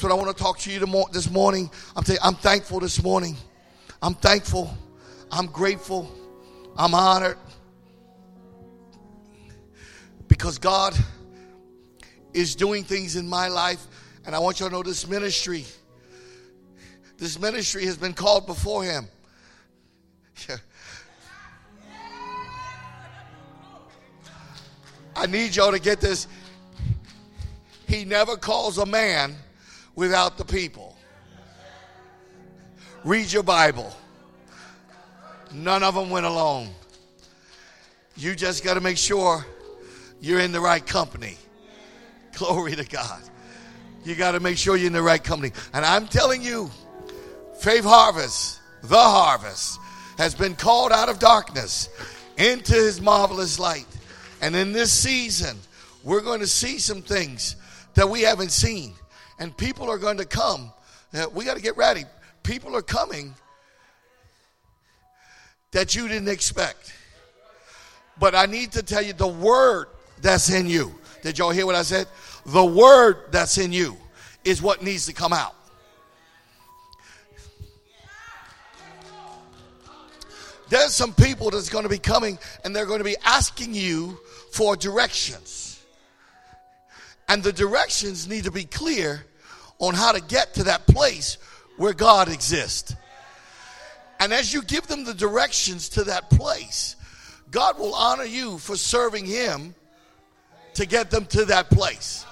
That's what I want to talk to you this morning. I'm, you, I'm thankful this morning. I'm thankful. I'm grateful. I'm honored. Because God is doing things in my life. And I want you to know this ministry. This ministry has been called before Him. I need y'all to get this. He never calls a man without the people. Read your Bible. None of them went alone. You just got to make sure you're in the right company. Glory to God. You got to make sure you're in the right company. And I'm telling you, Faith Harvest, the harvest, has been called out of darkness into his marvelous light. And in this season, we're going to see some things that we haven't seen. And people are going to come. We got to get ready. People are coming that you didn't expect. But I need to tell you the word that's in you. Did y'all hear what I said? The word that's in you is what needs to come out. There's some people that's going to be coming and they're going to be asking you for directions. And the directions need to be clear on how to get to that place where God exists. And as you give them the directions to that place, God will honor you for serving Him to get them to that place.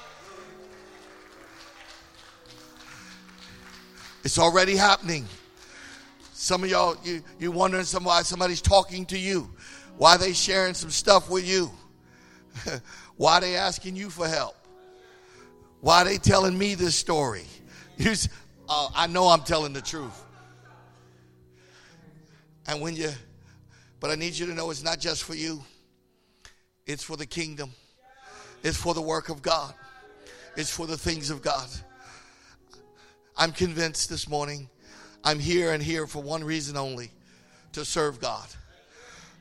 It's already happening. Some of y'all, you, you wondering some, why somebody's talking to you, why they sharing some stuff with you. Why they asking you for help? Why are they telling me this story? You, uh, I know I'm telling the truth. And when you, but I need you to know it's not just for you. It's for the kingdom. It's for the work of God. It's for the things of God. I'm convinced this morning I'm here and here for one reason only to serve God.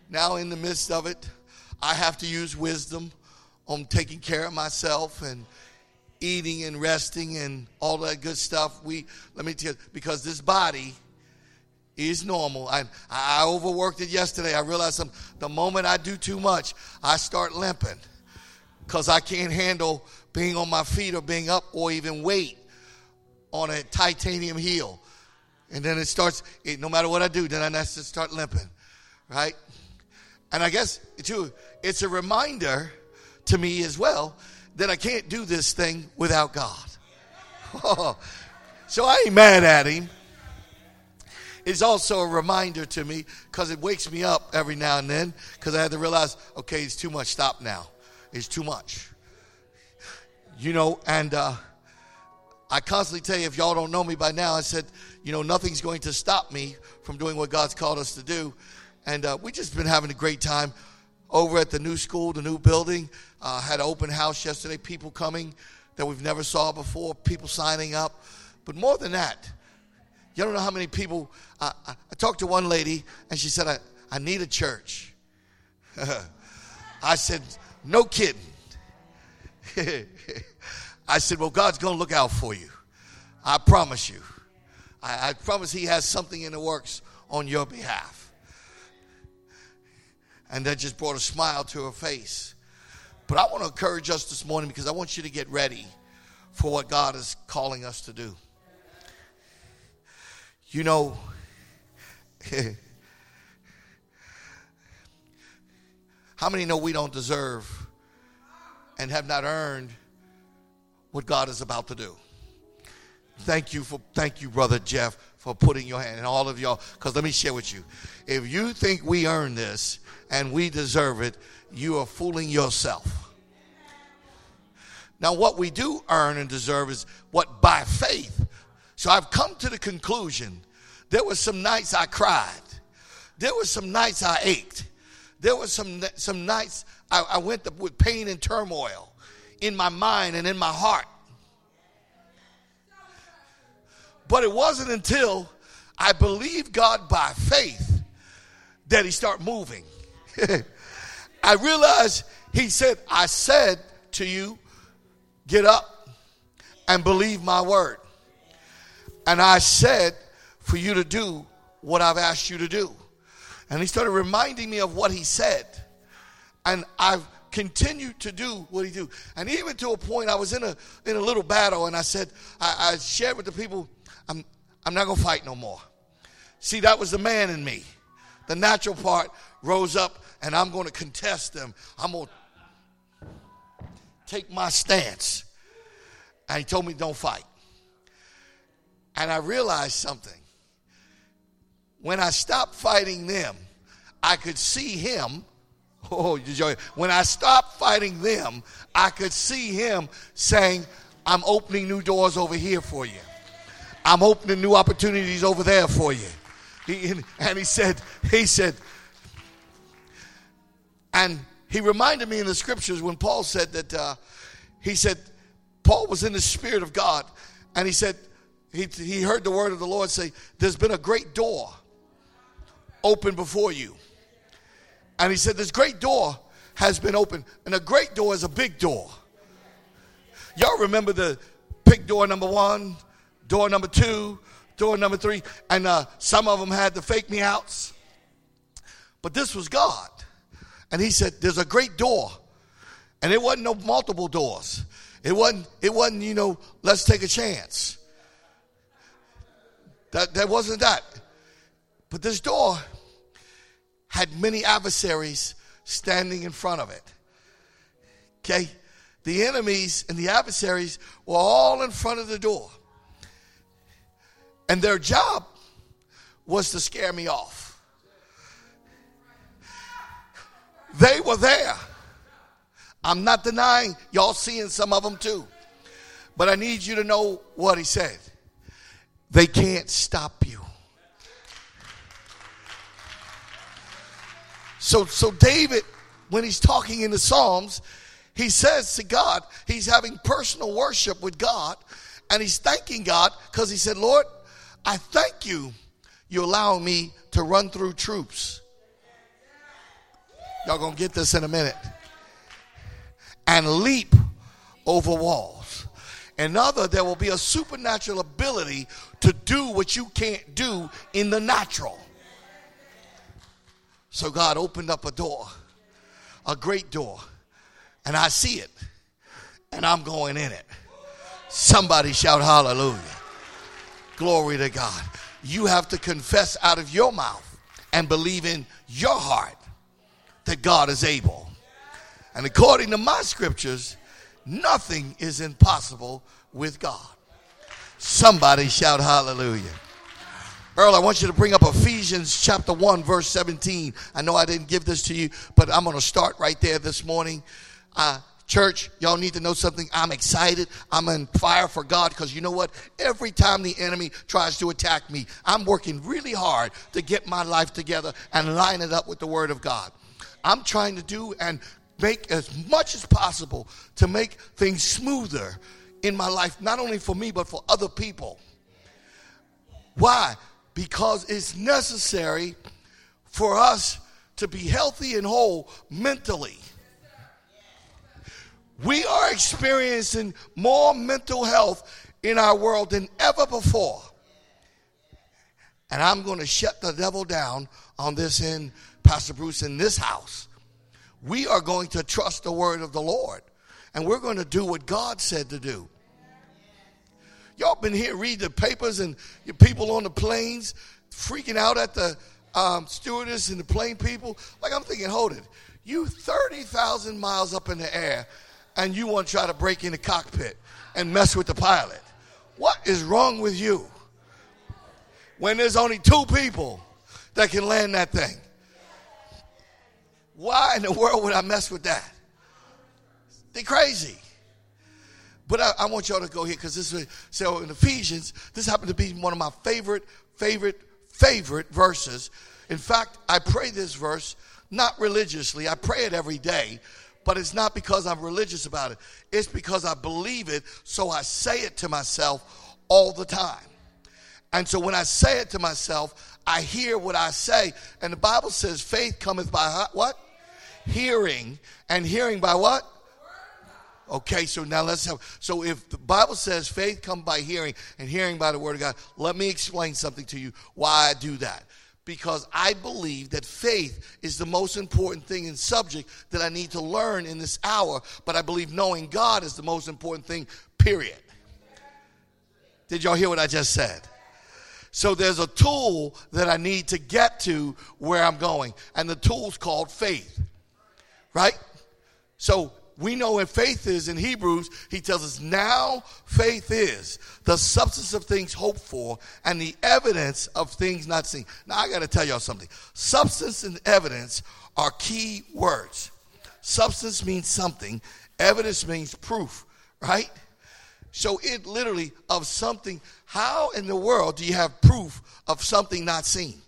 Now, in the midst of it, I have to use wisdom on taking care of myself and eating and resting and all that good stuff. We let me tell you, because this body is normal. I, I overworked it yesterday. I realized some, the moment I do too much, I start limping because I can't handle being on my feet or being up or even weight on a titanium heel. And then it starts, it, no matter what I do, then I to start limping, right? And I guess, too, it's a reminder to me as well that I can't do this thing without God. so I ain't mad at him. It's also a reminder to me because it wakes me up every now and then because I had to realize, okay, it's too much. Stop now. It's too much. You know, and uh, I constantly tell you, if y'all don't know me by now, I said, you know, nothing's going to stop me from doing what God's called us to do. And uh, we just been having a great time over at the new school, the new building. Uh, had an open house yesterday. People coming that we've never saw before. People signing up. But more than that, you don't know how many people. Uh, I, I talked to one lady and she said, "I, I need a church." I said, "No kidding." I said, "Well, God's going to look out for you. I promise you. I, I promise He has something in the works on your behalf." And that just brought a smile to her face. But I want to encourage us this morning because I want you to get ready for what God is calling us to do. You know, how many know we don't deserve and have not earned what God is about to do? Thank you for thank you, brother Jeff, for putting your hand and all of y'all. Because let me share with you. If you think we earn this, and we deserve it, you are fooling yourself. Now, what we do earn and deserve is what by faith. So I've come to the conclusion there were some nights I cried, there were some nights I ached, there were some, some nights I, I went with pain and turmoil in my mind and in my heart. But it wasn't until I believed God by faith that He started moving. I realized he said, I said to you, get up and believe my word. And I said for you to do what I've asked you to do. And he started reminding me of what he said. And I've continued to do what he do. And even to a point, I was in a in a little battle, and I said, I, I shared with the people, I'm I'm not gonna fight no more. See, that was the man in me. The natural part rose up, and I'm gonna contest them. I'm gonna take my stance. And he told me, don't fight. And I realized something. When I stopped fighting them, I could see him. Oh, when I stopped fighting them, I could see him saying, I'm opening new doors over here for you. I'm opening new opportunities over there for you. He, and he said, he said, and he reminded me in the scriptures when Paul said that, uh, he said, Paul was in the Spirit of God, and he said, he, he heard the word of the Lord say, There's been a great door open before you. And he said, This great door has been opened, and a great door is a big door. Y'all remember the big door number one, door number two, door number three, and uh, some of them had the fake me outs. But this was God. And he said, There's a great door. And it wasn't no multiple doors. It wasn't, it wasn't, you know, let's take a chance. That, that wasn't that. But this door had many adversaries standing in front of it. Okay? The enemies and the adversaries were all in front of the door. And their job was to scare me off. They were there. I'm not denying y'all seeing some of them too. But I need you to know what he said. They can't stop you. So, so David, when he's talking in the Psalms, he says to God, he's having personal worship with God, and he's thanking God because he said, Lord, I thank you, you allow me to run through troops. Y'all gonna get this in a minute. And leap over walls. Another, there will be a supernatural ability to do what you can't do in the natural. So God opened up a door, a great door, and I see it, and I'm going in it. Somebody shout hallelujah. Glory to God. You have to confess out of your mouth and believe in your heart that God is able. And according to my scriptures, nothing is impossible with God. Somebody shout hallelujah. Earl, I want you to bring up Ephesians chapter 1, verse 17. I know I didn't give this to you, but I'm going to start right there this morning. Uh, church, y'all need to know something. I'm excited. I'm on fire for God because you know what? Every time the enemy tries to attack me, I'm working really hard to get my life together and line it up with the Word of God. I'm trying to do and make as much as possible to make things smoother in my life, not only for me, but for other people. Why? because it's necessary for us to be healthy and whole mentally. We are experiencing more mental health in our world than ever before. And I'm going to shut the devil down on this in Pastor Bruce in this house. We are going to trust the word of the Lord and we're going to do what God said to do. Y'all been here read the papers and your people on the planes freaking out at the um, stewardess and the plane people. Like I'm thinking, hold it. You 30,000 miles up in the air and you want to try to break in the cockpit and mess with the pilot. What is wrong with you? When there's only two people that can land that thing. Why in the world would I mess with that? They crazy. But I, I want y'all to go here because this is so in Ephesians. This happened to be one of my favorite, favorite, favorite verses. In fact, I pray this verse not religiously. I pray it every day, but it's not because I'm religious about it. It's because I believe it, so I say it to myself all the time. And so when I say it to myself, I hear what I say. And the Bible says faith cometh by what? Hearing. And hearing by what? Okay, so now let's have. So if the Bible says faith come by hearing and hearing by the word of God, let me explain something to you why I do that. Because I believe that faith is the most important thing and subject that I need to learn in this hour, but I believe knowing God is the most important thing, period. Did y'all hear what I just said? So there's a tool that I need to get to where I'm going, and the tool's called faith. Right? So we know what faith is in Hebrews, he tells us now faith is the substance of things hoped for and the evidence of things not seen. Now I got to tell y'all something. Substance and evidence are key words. Substance means something, evidence means proof, right? So it literally of something. How in the world do you have proof of something not seen?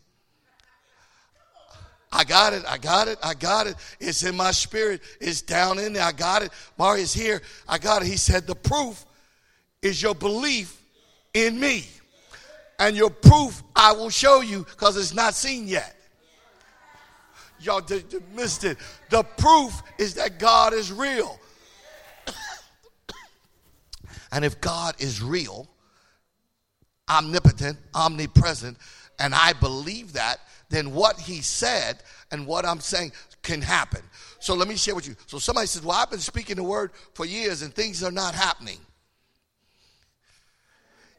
I got it. I got it. I got it. It's in my spirit. It's down in there. I got it. Marius here. I got it. He said, The proof is your belief in me. And your proof I will show you because it's not seen yet. Y'all did, did missed it. The proof is that God is real. and if God is real, omnipotent, omnipresent, and I believe that, then what he said and what I'm saying can happen. So let me share with you. So somebody says, Well, I've been speaking the word for years and things are not happening.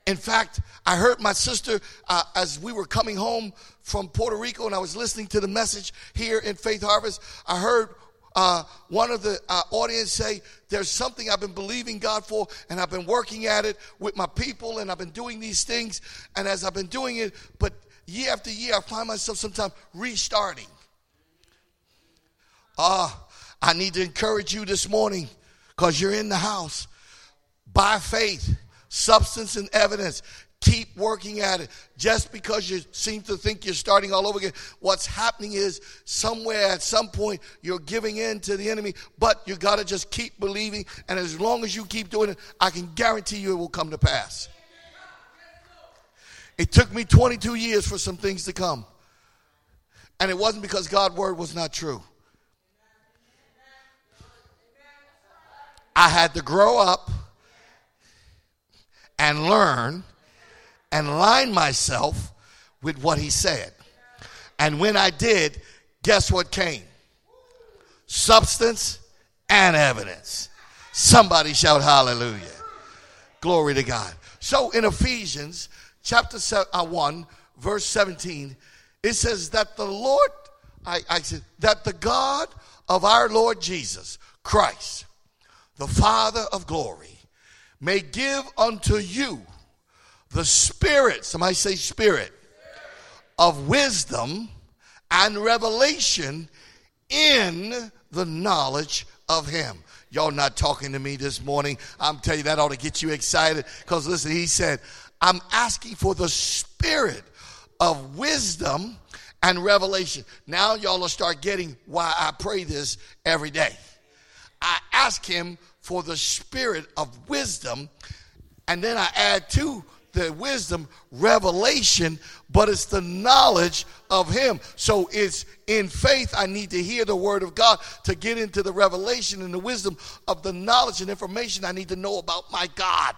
In fact, I heard my sister uh, as we were coming home from Puerto Rico and I was listening to the message here in Faith Harvest. I heard uh, one of the uh, audience say, There's something I've been believing God for, and I've been working at it with my people, and I've been doing these things. And as I've been doing it, but year after year, I find myself sometimes restarting. Ah, uh, I need to encourage you this morning because you're in the house. By faith, substance and evidence. Keep working at it. Just because you seem to think you're starting all over again, what's happening is somewhere at some point you're giving in to the enemy, but you got to just keep believing. And as long as you keep doing it, I can guarantee you it will come to pass. It took me 22 years for some things to come. And it wasn't because God's word was not true. I had to grow up and learn and line myself with what he said. And when I did, guess what came? Substance and evidence. Somebody shout hallelujah. Glory to God. So in Ephesians, chapter uh, 1, verse 17, it says that the Lord, I, I said, that the God of our Lord Jesus Christ, the Father of glory, may give unto you the Spirit, somebody say Spirit, of wisdom and revelation in the knowledge of Him. Y'all not talking to me this morning. I'm telling you that ought to get you excited because listen, He said, I'm asking for the spirit of wisdom and revelation. Now y'all will start getting why I pray this every day. I ask him for the spirit of wisdom, and then I add to the wisdom revelation, but it's the knowledge of him. So it's in faith I need to hear the word of God to get into the revelation and the wisdom of the knowledge and information I need to know about my God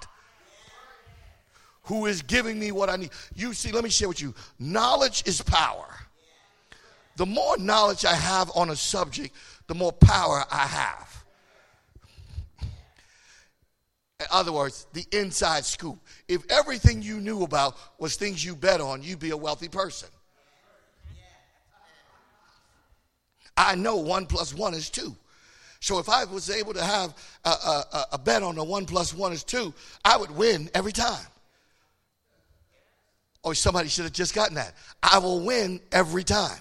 who is giving me what I need. You see, let me share with you knowledge is power. The more knowledge I have on a subject, the more power I have. In other words, the inside scoop. If everything you knew about was things you bet on, you'd be a wealthy person. I know one plus one is two. So if I was able to have a, a, a bet on the one plus one is two, I would win every time. Oh, somebody should have just gotten that. I will win every time.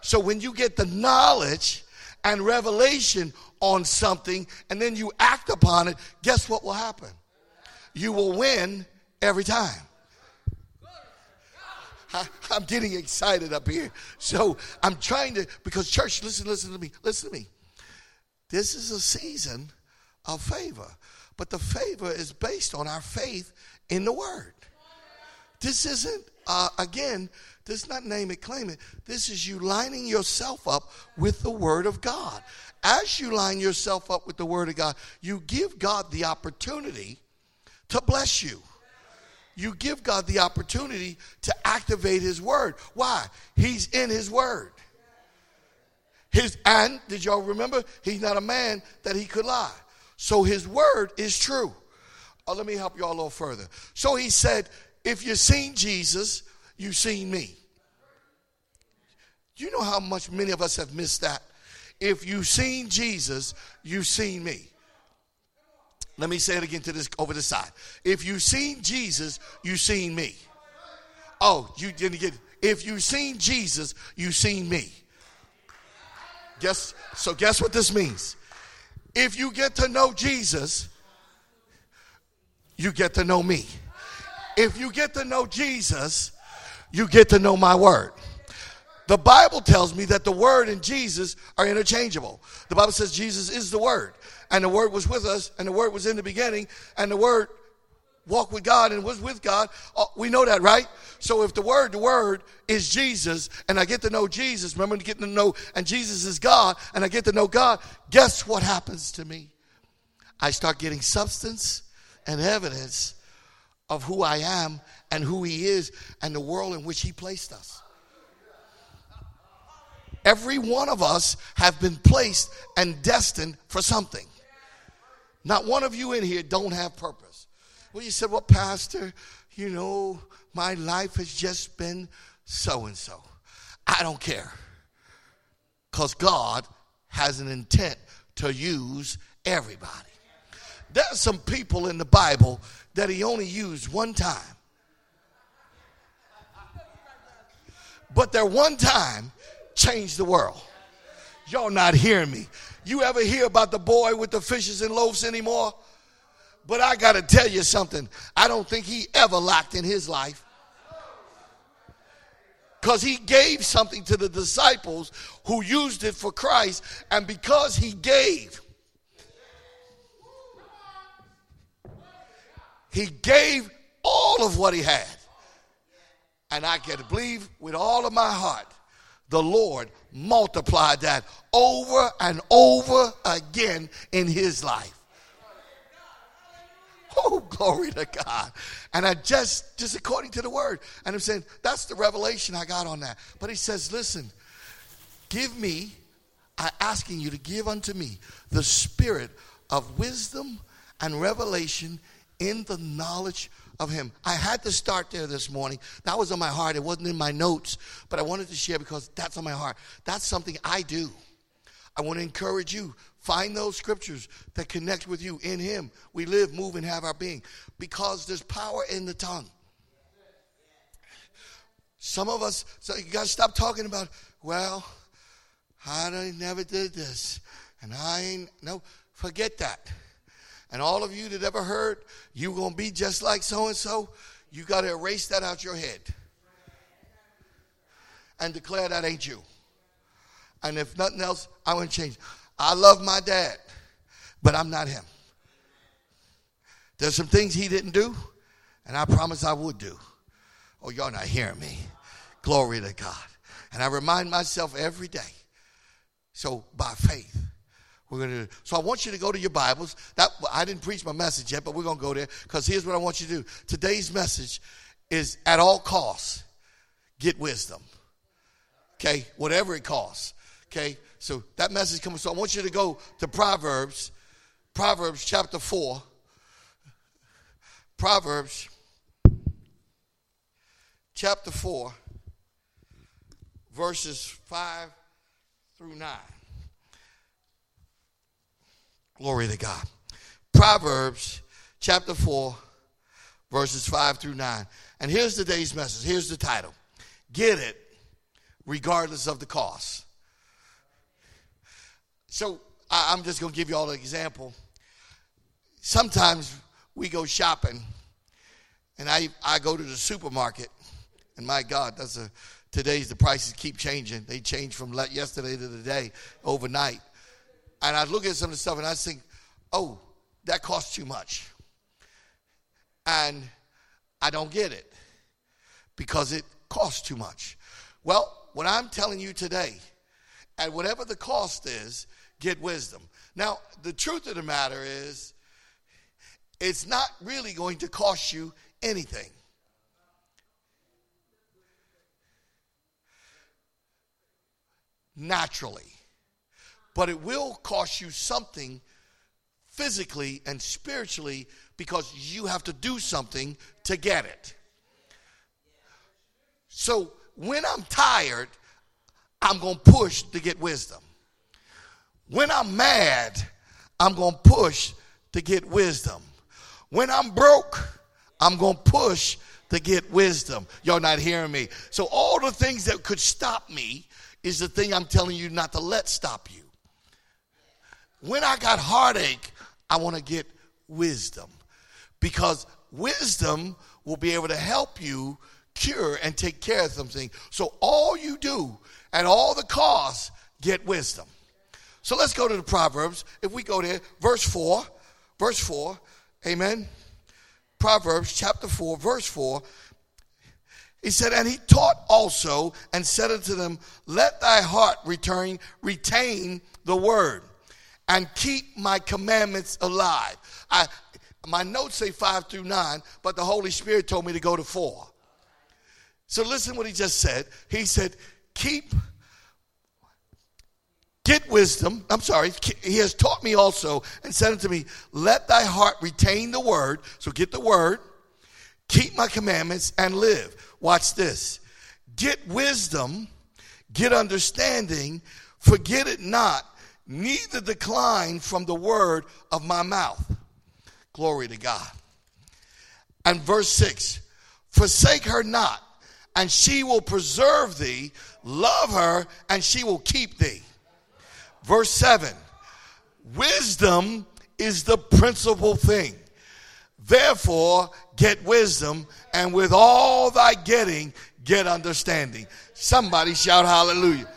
So when you get the knowledge and revelation on something and then you act upon it, guess what will happen? You will win every time. I, am getting excited up here. So I'm trying to, because church, listen, listen to me, listen to me. This is a season of favor, but the favor is based on our faith in the word. This isn't uh, again, this is not name it, claim it. This is you lining yourself up with the Word of God. As you line yourself up with the Word of God, you give God the opportunity to bless you. You give God the opportunity to activate His Word. Why? He's in His Word. His and did y'all remember? He's not a man that he could lie. So his word is true. Oh, let me help you all a little further. So he said, if you've seen Jesus, you've seen me. You know how much many of us have missed that? If you've seen Jesus, you've seen me. Let me say it again to this over the side. If you've seen Jesus, you've seen me. Oh, you didn't get if you've seen Jesus, you've seen me. Guess so guess what this means? If you get to know Jesus, you get to know me. If you get to know Jesus, you get to know my word. The Bible tells me that the word and Jesus are interchangeable. The Bible says Jesus is the word, and the word was with us, and the word was in the beginning, and the word walked with God and was with God. Oh, we know that, right? So if the word, the word is Jesus, and I get to know Jesus, remember getting to know, and Jesus is God, and I get to know God, guess what happens to me? I start getting substance and evidence of who I am and who He is and the world in which He placed us. Every one of us have been placed and destined for something. Not one of you in here don't have purpose. Well, you said, well, Pastor, you know, my life has just been so and so. I don't care. Because God has an intent to use everybody. There's some people in the Bible that he only used one time. But their one time changed the world. Y'all not hearing me. You ever hear about the boy with the fishes and loaves anymore? But I got to tell you something. I don't think he ever lacked in his life. Because he gave something to the disciples who used it for Christ. And because he gave, he gave all of what he had. And I can believe with all of my heart, the Lord multiplied that over and over again in his life. Oh, glory to God. And I just, just according to the word. And I'm saying, that's the revelation I got on that. But he says, listen, give me, I'm asking you to give unto me the spirit of wisdom and revelation in the knowledge of him. I had to start there this morning. That was on my heart. It wasn't in my notes, but I wanted to share because that's on my heart. That's something I do. I want to encourage you. Find those scriptures that connect with you. In Him, we live, move, and have our being because there's power in the tongue. Some of us, so you got to stop talking about, well, I never did this, and I ain't, no, forget that. And all of you that ever heard, you're going to be just like so and so, you got to erase that out your head and declare that ain't you. And if nothing else, I want to change. I love my dad, but I'm not him. There's some things he didn't do, and I promise I would do. Oh, y'all not hearing me. Glory to God. And I remind myself every day. So by faith, we're gonna. do. So I want you to go to your Bibles. That I didn't preach my message yet, but we're gonna go there because here's what I want you to do. Today's message is at all costs, get wisdom. Okay, whatever it costs. Okay, so that message comes. So I want you to go to Proverbs, Proverbs chapter 4. Proverbs chapter 4, verses 5 through 9. Glory to God. Proverbs chapter 4, verses 5 through 9. And here's today's message. Here's the title Get it regardless of the cost. So I, am just going to give you all an example. Sometimes we go shopping, and I, I go to the supermarket, and my God, that's a today's the prices keep changing. They change from yesterday to today overnight. And I look at some of the stuff and I think, oh, that costs too much. And I don't get it because it costs too much. Well, what I'm telling you today, at whatever the cost is, get wisdom. Now, the truth of the matter is, it's not really going to cost you anything. Naturally. But it will cost you something physically and spiritually because you have to do something to get it. So when I'm tired, I'm going to push to get wisdom. When I'm mad, I'm going to push to get wisdom. When I'm broke, I'm going to push to get wisdom. Y'all not hearing me. So all the things that could stop me is the thing I'm telling you not to let stop you. When I got heartache, I want to get wisdom because wisdom will be able to help you cure and take care of something. So all you do at all the costs, get wisdom. So let's go to the Proverbs. If we go there, verse 4, verse 4, amen. Proverbs chapter 4, verse 4. He said, And he taught also and said unto them, Let thy heart return, retain the word and keep my commandments alive. I, my notes say five through nine, but the Holy Spirit told me to go to four. So listen what he just said. He said, keep, get wisdom. I'm sorry. He has taught me also and said unto me, let thy heart retain the word. So get the word, keep my commandments and live. Watch this. Get wisdom, get understanding, forget it not, neither decline from the word of my mouth. Glory to God. And verse 6 Forsake her not, and she will preserve thee. Love her, and she will keep thee. Verse 7 Wisdom is the principal thing. Therefore, get wisdom, and with all thy getting, get understanding. Somebody shout hallelujah.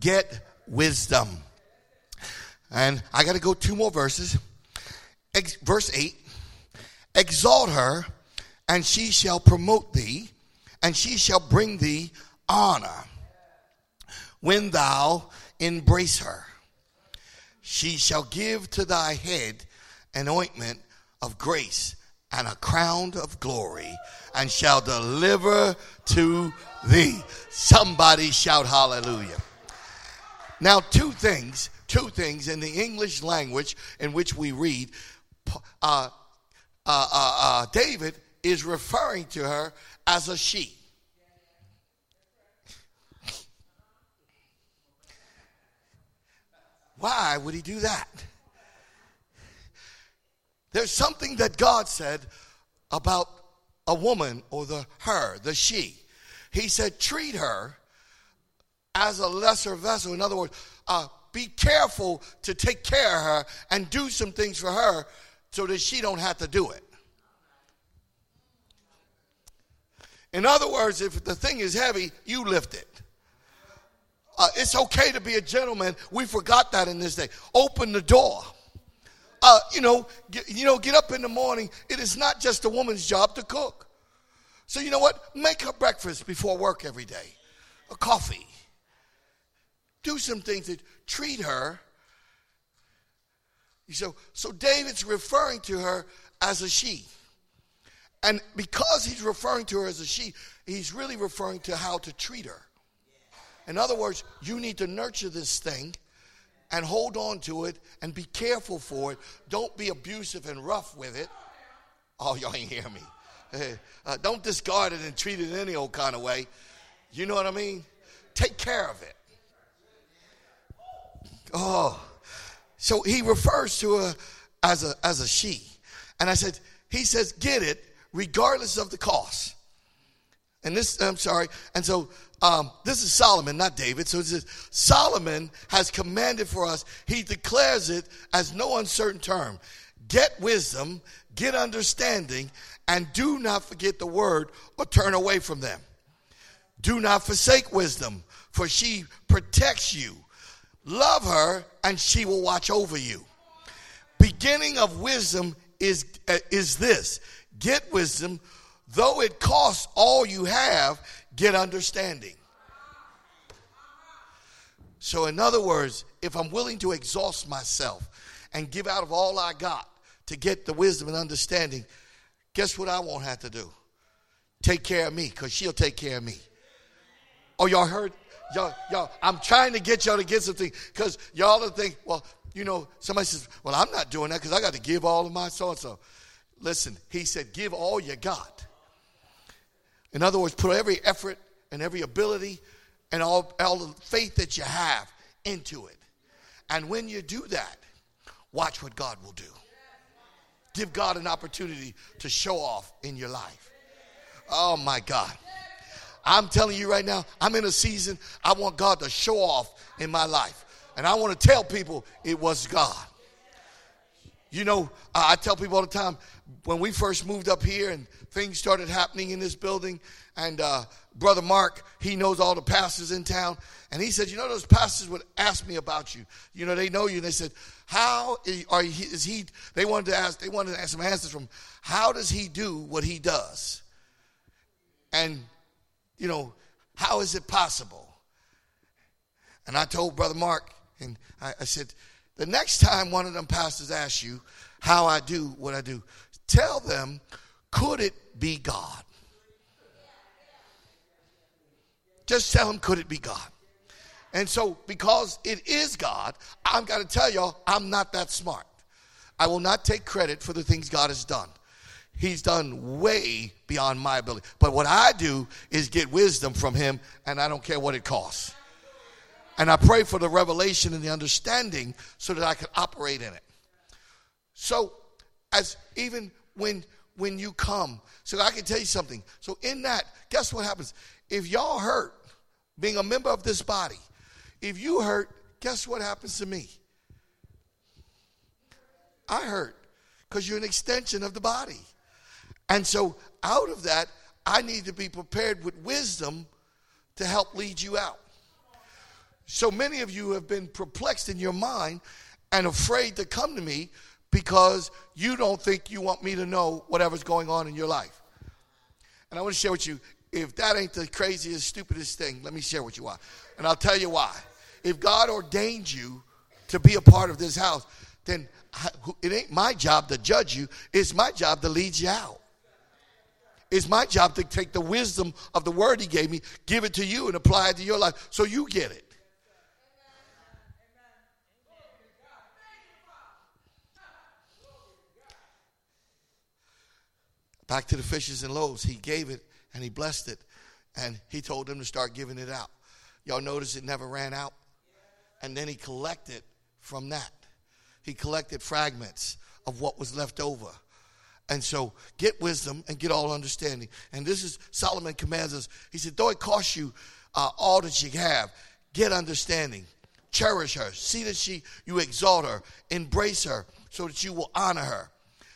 Get wisdom. And I got to go two more verses. Ex- verse 8 Exalt her, and she shall promote thee, and she shall bring thee honor when thou embrace her. She shall give to thy head an ointment of grace and a crown of glory, and shall deliver to thee. Somebody shout hallelujah. Now, two things, two things in the English language in which we read, uh, uh, uh, uh, David is referring to her as a she. Why would he do that? There's something that God said about a woman or the her, the she. He said, treat her as a lesser vessel. In other words, uh, be careful to take care of her and do some things for her so that she don't have to do it. In other words, if the thing is heavy, you lift it. Uh, it's okay to be a gentleman. We forgot that in this day. Open the door. Uh, you know, get, you know, get up in the morning. It is not just a woman's job to cook. So you know what? Make her breakfast before work every day. A coffee do some things to treat her. So, so David's referring to her as a she. And because he's referring to her as a she, he's really referring to how to treat her. In other words, you need to nurture this thing and hold on to it and be careful for it. Don't be abusive and rough with it. Oh, y'all ain't hear me. Uh, don't discard it and treat it any old kind of way. You know what I mean? Take care of it. Oh, so he refers to her as a as a she, and I said he says get it regardless of the cost. And this I'm sorry, and so um, this is Solomon, not David. So it says Solomon has commanded for us. He declares it as no uncertain term. Get wisdom, get understanding, and do not forget the word or turn away from them. Do not forsake wisdom, for she protects you Love her, and she will watch over you. Beginning of wisdom is, uh, is this get wisdom, though it costs all you have, get understanding. So, in other words, if I'm willing to exhaust myself and give out of all I got to get the wisdom and understanding, guess what I won't have to do? Take care of me, because she'll take care of me. Oh, y'all heard? Y'all, y'all, I'm trying to get y'all to get something because y'all are think, well, you know, somebody says, well, I'm not doing that because I got to give all of my so and so. Listen, he said, give all you got. In other words, put every effort and every ability and all, all the faith that you have into it. And when you do that, watch what God will do. Give God an opportunity to show off in your life. Oh my God. I'm telling you right now, I'm in a season I want God to show off in my life. And I want to tell people it was God. You know, I tell people all the time when we first moved up here and things started happening in this building, and uh, Brother Mark, he knows all the pastors in town, and he said, You know, those pastors would ask me about you. You know, they know you, and they said, How are he, is he? They wanted to ask, they wanted to ask some answers from, How does he do what he does? And, you know, how is it possible? And I told Brother Mark, and I, I said, the next time one of them pastors asks you how I do what I do, tell them, could it be God? Just tell them, could it be God? And so, because it is God, I'm going to tell y'all, I'm not that smart. I will not take credit for the things God has done. He's done way beyond my ability. But what I do is get wisdom from Him, and I don't care what it costs. And I pray for the revelation and the understanding so that I can operate in it. So, as even when when you come, so I can tell you something. So in that, guess what happens? If y'all hurt being a member of this body, if you hurt, guess what happens to me? I hurt because you're an extension of the body. And so out of that, I need to be prepared with wisdom to help lead you out. So many of you have been perplexed in your mind and afraid to come to me because you don't think you want me to know whatever's going on in your life. And I want to share with you if that ain't the craziest, stupidest thing, let me share with you why. And I'll tell you why. If God ordained you to be a part of this house, then it ain't my job to judge you, it's my job to lead you out. It's my job to take the wisdom of the word he gave me, give it to you, and apply it to your life so you get it. back to the fishes and loaves. He gave it and he blessed it and he told them to start giving it out. Y'all notice it never ran out? And then he collected from that. He collected fragments of what was left over. And so get wisdom and get all understanding. And this is Solomon commands us. He said, though it costs you uh, all that you have, get understanding. Cherish her. See that she you exalt her. Embrace her so that you will honor her.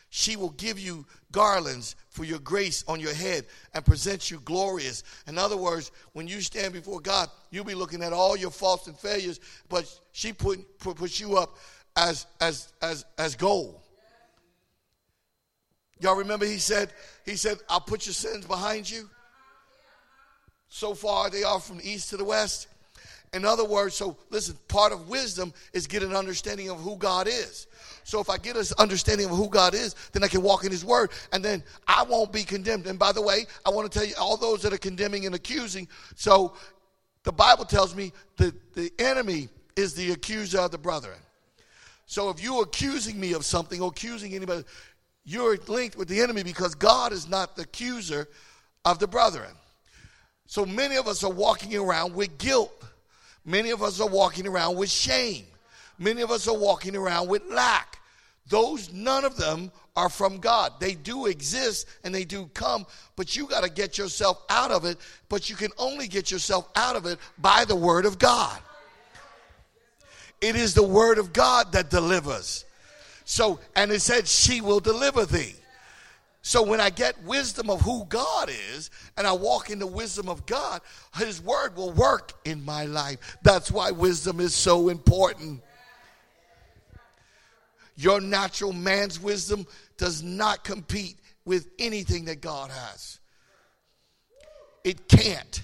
She will give you garlands for your grace on your head and present you glorious. In other words, when you stand before God, you'll be looking at all your faults and failures, but she put, put, puts you up as, as, as, as gold. Y'all remember he said, he said, I'll put your sins behind you. So far they are from the east to the west. In other words, so listen, part of wisdom is get an understanding of who God is. So if I get an understanding of who God is, then I can walk in His Word, and then I won't be condemned. And by the way, I want to tell you, all those that are condemning and accusing. So the Bible tells me that the enemy is the accuser of the brethren. So if you're accusing me of something or accusing anybody, you're linked with the enemy because God is not the accuser of the brethren. So many of us are walking around with guilt. Many of us are walking around with shame. Many of us are walking around with lack. Those, none of them are from God. They do exist and they do come, but you got to get yourself out of it. But you can only get yourself out of it by the Word of God. It is the Word of God that delivers. So, and it said, She will deliver thee. So when I get wisdom of who God is and I walk in the wisdom of God, his word will work in my life. That's why wisdom is so important. Your natural man's wisdom does not compete with anything that God has. It can't.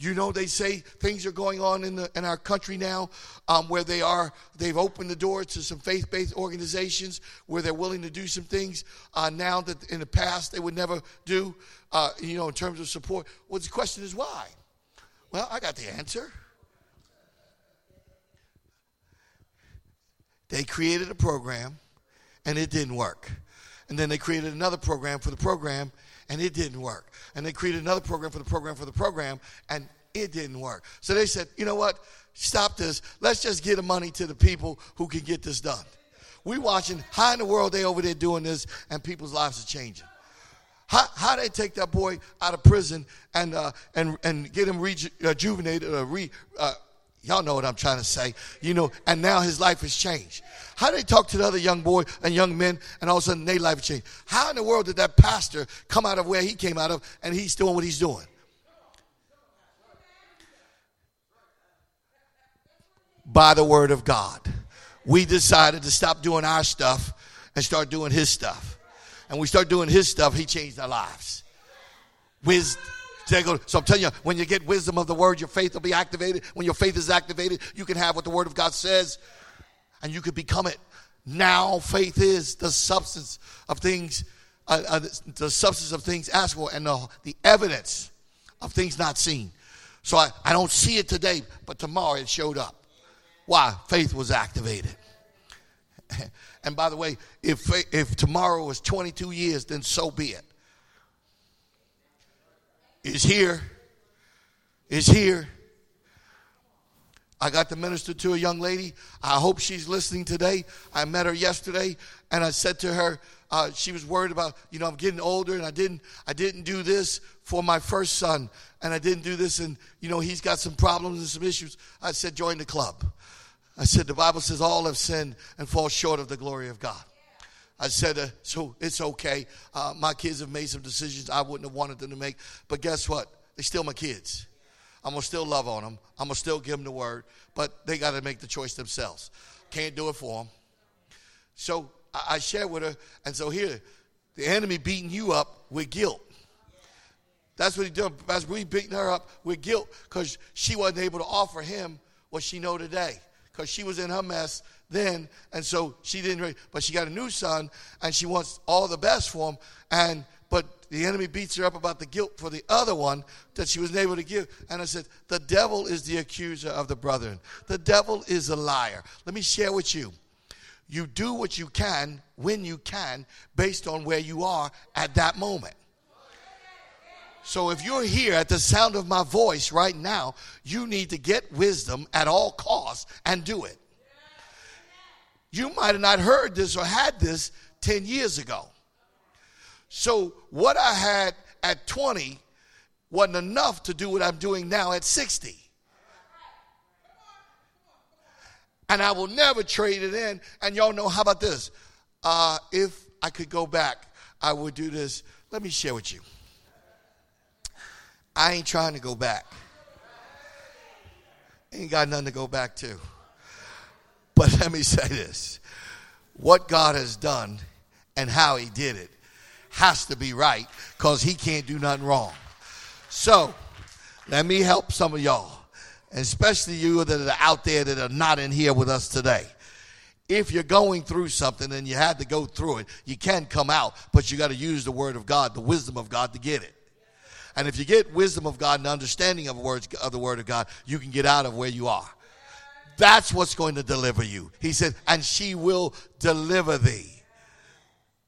You know, they say things are going on in, the, in our country now um, where they are, they've opened the door to some faith based organizations where they're willing to do some things uh, now that in the past they would never do, uh, you know, in terms of support. Well, the question is why? Well, I got the answer. They created a program and it didn't work. And then they created another program for the program and it didn't work. And they created another program for the program for the program, and it didn't work. So they said, you know what? Stop this. Let's just give the money to the people who can get this done. We watching how in the world they over there doing this, and people's lives are changing. How, how they take that boy out of prison and uh, and and get him rejuvenated or re, uh, Y'all know what I'm trying to say. You know, and now his life has changed. How did they talk to the other young boy and young men and all of a sudden their life changed? How in the world did that pastor come out of where he came out of and he's doing what he's doing? By the word of God. We decided to stop doing our stuff and start doing his stuff. And we start doing his stuff, he changed our lives. Wisdom so I'm telling you, when you get wisdom of the word, your faith will be activated. When your faith is activated, you can have what the word of God says and you can become it. Now, faith is the substance of things, uh, uh, the substance of things asked for and the, the evidence of things not seen. So I, I don't see it today, but tomorrow it showed up. Why? Faith was activated. And by the way, if, if tomorrow is 22 years, then so be it is here. Is here. I got to minister to a young lady. I hope she's listening today. I met her yesterday, and I said to her, uh, she was worried about, you know, I'm getting older, and I didn't, I didn't do this for my first son, and I didn't do this, and you know, he's got some problems and some issues. I said, join the club. I said, the Bible says all have sinned and fall short of the glory of God. I said, uh, so it's okay. Uh, my kids have made some decisions I wouldn't have wanted them to make. But guess what? They're still my kids. I'm going to still love on them. I'm going to still give them the word. But they got to make the choice themselves. Can't do it for them. So I, I shared with her. And so here, the enemy beating you up with guilt. That's what he did. Pastor we beating her up with guilt because she wasn't able to offer him what she know today because she was in her mess then, and so she didn't. but she got a new son, and she wants all the best for him. And but the enemy beats her up about the guilt for the other one that she wasn't able to give. And I said, the devil is the accuser of the brethren. The devil is a liar. Let me share with you. You do what you can when you can, based on where you are at that moment. So if you're here at the sound of my voice right now, you need to get wisdom at all costs and do it. You might have not heard this or had this 10 years ago. So, what I had at 20 wasn't enough to do what I'm doing now at 60. And I will never trade it in. And y'all know, how about this? Uh, if I could go back, I would do this. Let me share with you. I ain't trying to go back. Ain't got nothing to go back to. But let me say this what God has done and how He did it has to be right because He can't do nothing wrong. So, let me help some of y'all, especially you that are out there that are not in here with us today. If you're going through something and you had to go through it, you can come out, but you got to use the Word of God, the wisdom of God to get it. And if you get wisdom of God and understanding of, words, of the Word of God, you can get out of where you are. That's what's going to deliver you. He said, and she will deliver thee.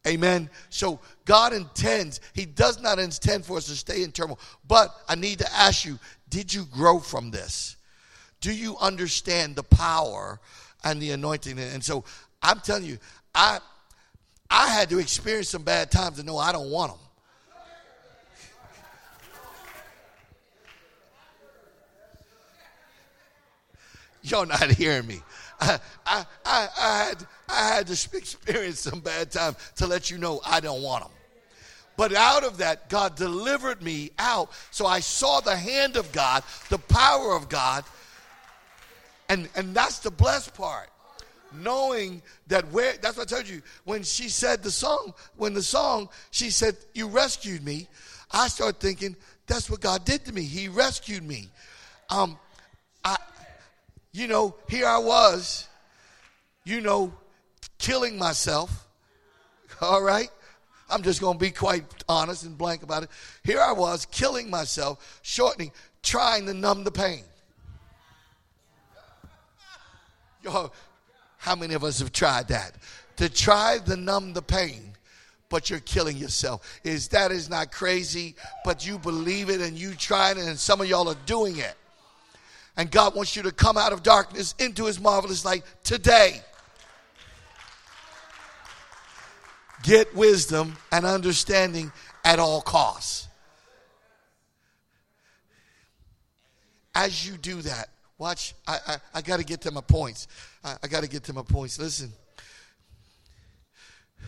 Amen. So God intends, He does not intend for us to stay in turmoil. But I need to ask you, did you grow from this? Do you understand the power and the anointing? And so I'm telling you, I I had to experience some bad times to know I don't want them. You're not hearing me. I, I, I, I, had, I had to experience some bad times to let you know I don't want them. But out of that, God delivered me out. So I saw the hand of God, the power of God. And, and that's the blessed part. Knowing that where, that's what I told you. When she said the song, when the song, she said, You rescued me. I started thinking, That's what God did to me. He rescued me. Um, I, you know, here I was, you know, killing myself. All right? I'm just going to be quite honest and blank about it. Here I was killing myself, shortening, trying to numb the pain. Yo, how many of us have tried that? To try to numb the pain, but you're killing yourself. Is that is not crazy, but you believe it and you try it, and some of y'all are doing it. And God wants you to come out of darkness into his marvelous light today. Get wisdom and understanding at all costs. As you do that, watch, I, I, I got to get to my points. I, I got to get to my points. Listen.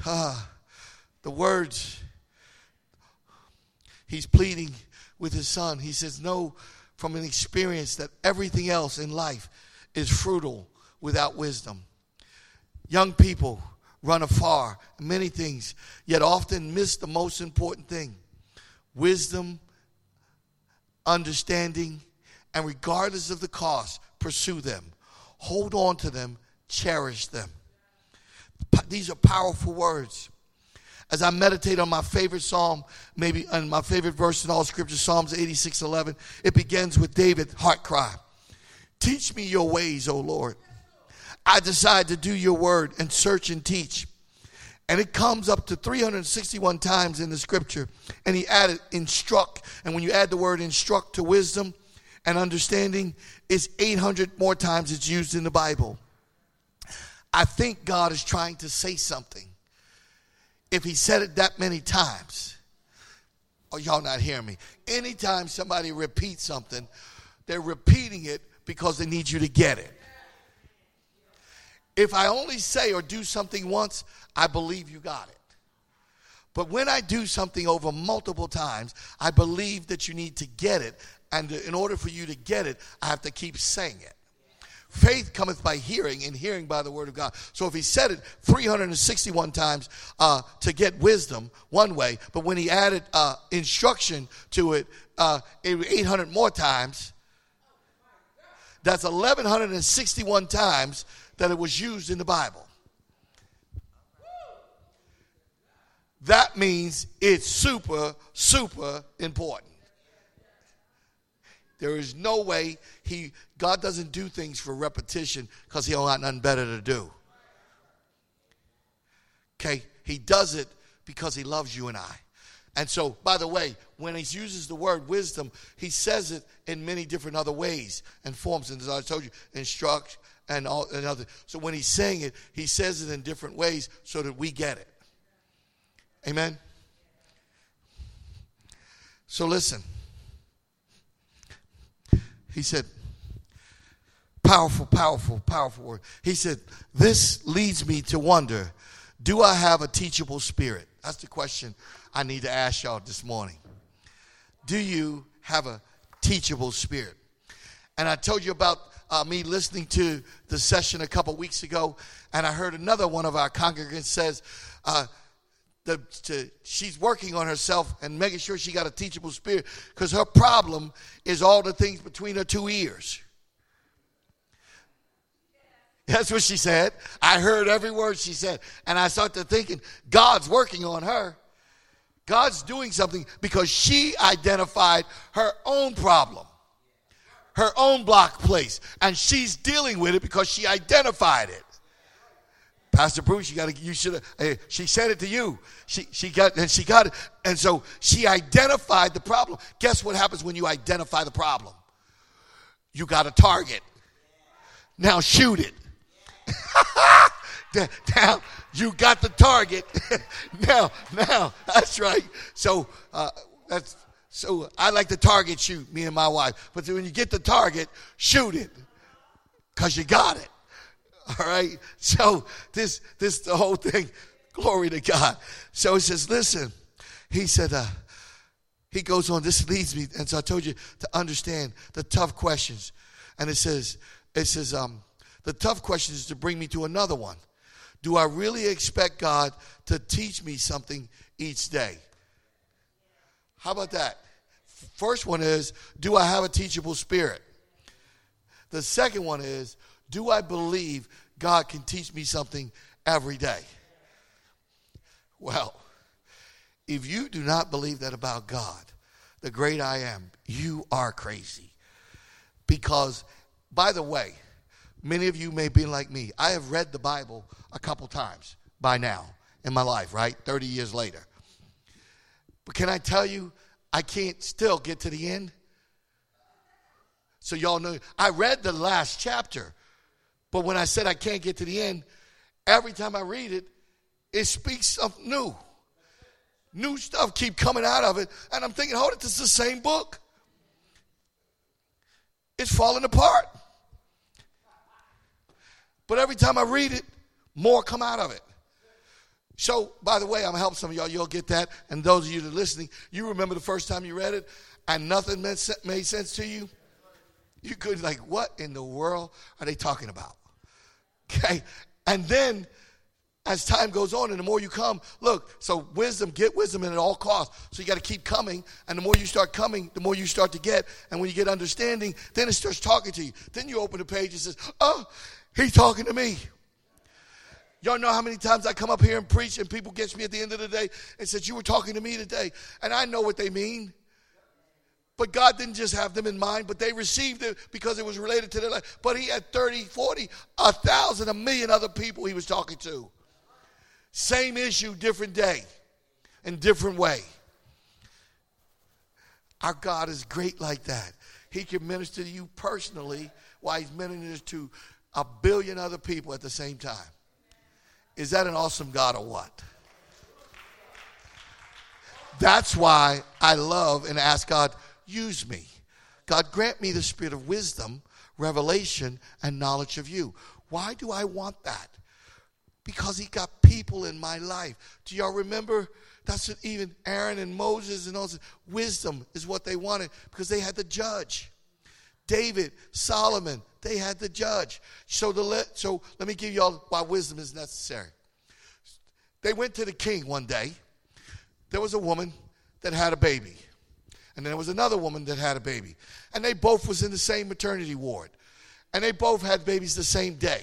Ah, the words, he's pleading with his son. He says, No, from an experience that everything else in life is fruitful without wisdom. Young people run afar, many things, yet often miss the most important thing wisdom, understanding, and regardless of the cost, pursue them. Hold on to them, cherish them. These are powerful words. As I meditate on my favorite psalm, maybe on my favorite verse in all scripture, Psalms 86 11, it begins with David's heart cry Teach me your ways, O Lord. I decide to do your word and search and teach. And it comes up to 361 times in the scripture. And he added instruct. And when you add the word instruct to wisdom and understanding, it's 800 more times it's used in the Bible. I think God is trying to say something. If he said it that many times, oh, y'all not hearing me. Anytime somebody repeats something, they're repeating it because they need you to get it. If I only say or do something once, I believe you got it. But when I do something over multiple times, I believe that you need to get it. And in order for you to get it, I have to keep saying it. Faith cometh by hearing, and hearing by the word of God. So if he said it 361 times uh, to get wisdom, one way, but when he added uh, instruction to it, uh, 800 more times, that's 1,161 times that it was used in the Bible. That means it's super, super important. There is no way he God doesn't do things for repetition because he don't got nothing better to do. Okay, he does it because he loves you and I. And so, by the way, when he uses the word wisdom, he says it in many different other ways and forms. And as I told you, instruct, and all and other. So when he's saying it, he says it in different ways so that we get it. Amen. So listen. He said, powerful, powerful, powerful word. He said, This leads me to wonder do I have a teachable spirit? That's the question I need to ask y'all this morning. Do you have a teachable spirit? And I told you about uh, me listening to the session a couple weeks ago, and I heard another one of our congregants says uh, to, she's working on herself and making sure she got a teachable spirit because her problem is all the things between her two ears. That's what she said. I heard every word she said. And I started thinking, God's working on her. God's doing something because she identified her own problem her own block place, and she's dealing with it because she identified it. Pastor Bruce, you got to. You should. Uh, she said it to you. She she got and she got it, and so she identified the problem. Guess what happens when you identify the problem? You got a target. Now shoot it. now you got the target. now now that's right. So uh, that's so I like to target shoot, me and my wife. But when you get the target, shoot it. Because you got it. All right. So this this the whole thing. Glory to God. So he says, listen. He said, uh, he goes on. This leads me, and so I told you to understand the tough questions. And it says, it says, um, the tough question is to bring me to another one. Do I really expect God to teach me something each day? How about that? First one is, do I have a teachable spirit? The second one is, do I believe God can teach me something every day? Well, if you do not believe that about God, the great I am, you are crazy. Because, by the way, many of you may be like me. I have read the Bible a couple times by now in my life, right? 30 years later. But can I tell you, I can't still get to the end? So, y'all know, I read the last chapter, but when I said I can't get to the end, every time I read it, it speaks something new. New stuff keep coming out of it, and I'm thinking, hold it, this is the same book. It's falling apart. But every time I read it, more come out of it. So, by the way, I'm gonna help some of y'all. You'll get that. And those of you that are listening, you remember the first time you read it and nothing made sense to you? You could like, what in the world are they talking about? Okay. And then as time goes on and the more you come, look, so wisdom, get wisdom at all costs. So you got to keep coming. And the more you start coming, the more you start to get. And when you get understanding, then it starts talking to you. Then you open the page and says, oh, he's talking to me. Y'all know how many times I come up here and preach and people get me at the end of the day and said, you were talking to me today. And I know what they mean. But God didn't just have them in mind, but they received it because it was related to their life. But he had 30, 40, a thousand, a million other people he was talking to. Same issue, different day, and different way. Our God is great like that. He can minister to you personally while he's ministering to a billion other people at the same time. Is that an awesome God or what? That's why I love and ask God, use me. God, grant me the spirit of wisdom, revelation, and knowledge of you. Why do I want that? Because he got people in my life. Do y'all remember? That's what even Aaron and Moses and all this wisdom is what they wanted because they had the judge. David, Solomon, they had the judge. So, the, so let me give y'all why wisdom is necessary. They went to the king one day. There was a woman that had a baby. And there was another woman that had a baby. And they both was in the same maternity ward. And they both had babies the same day.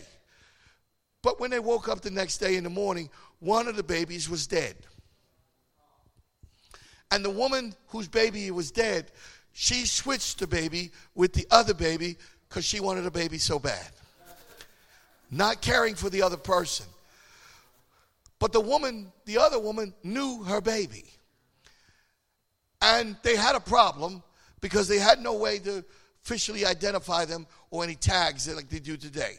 But when they woke up the next day in the morning, one of the babies was dead. And the woman whose baby was dead, she switched the baby with the other baby because she wanted a baby so bad. Not caring for the other person. But the woman, the other woman, knew her baby. And they had a problem because they had no way to officially identify them or any tags like they do today.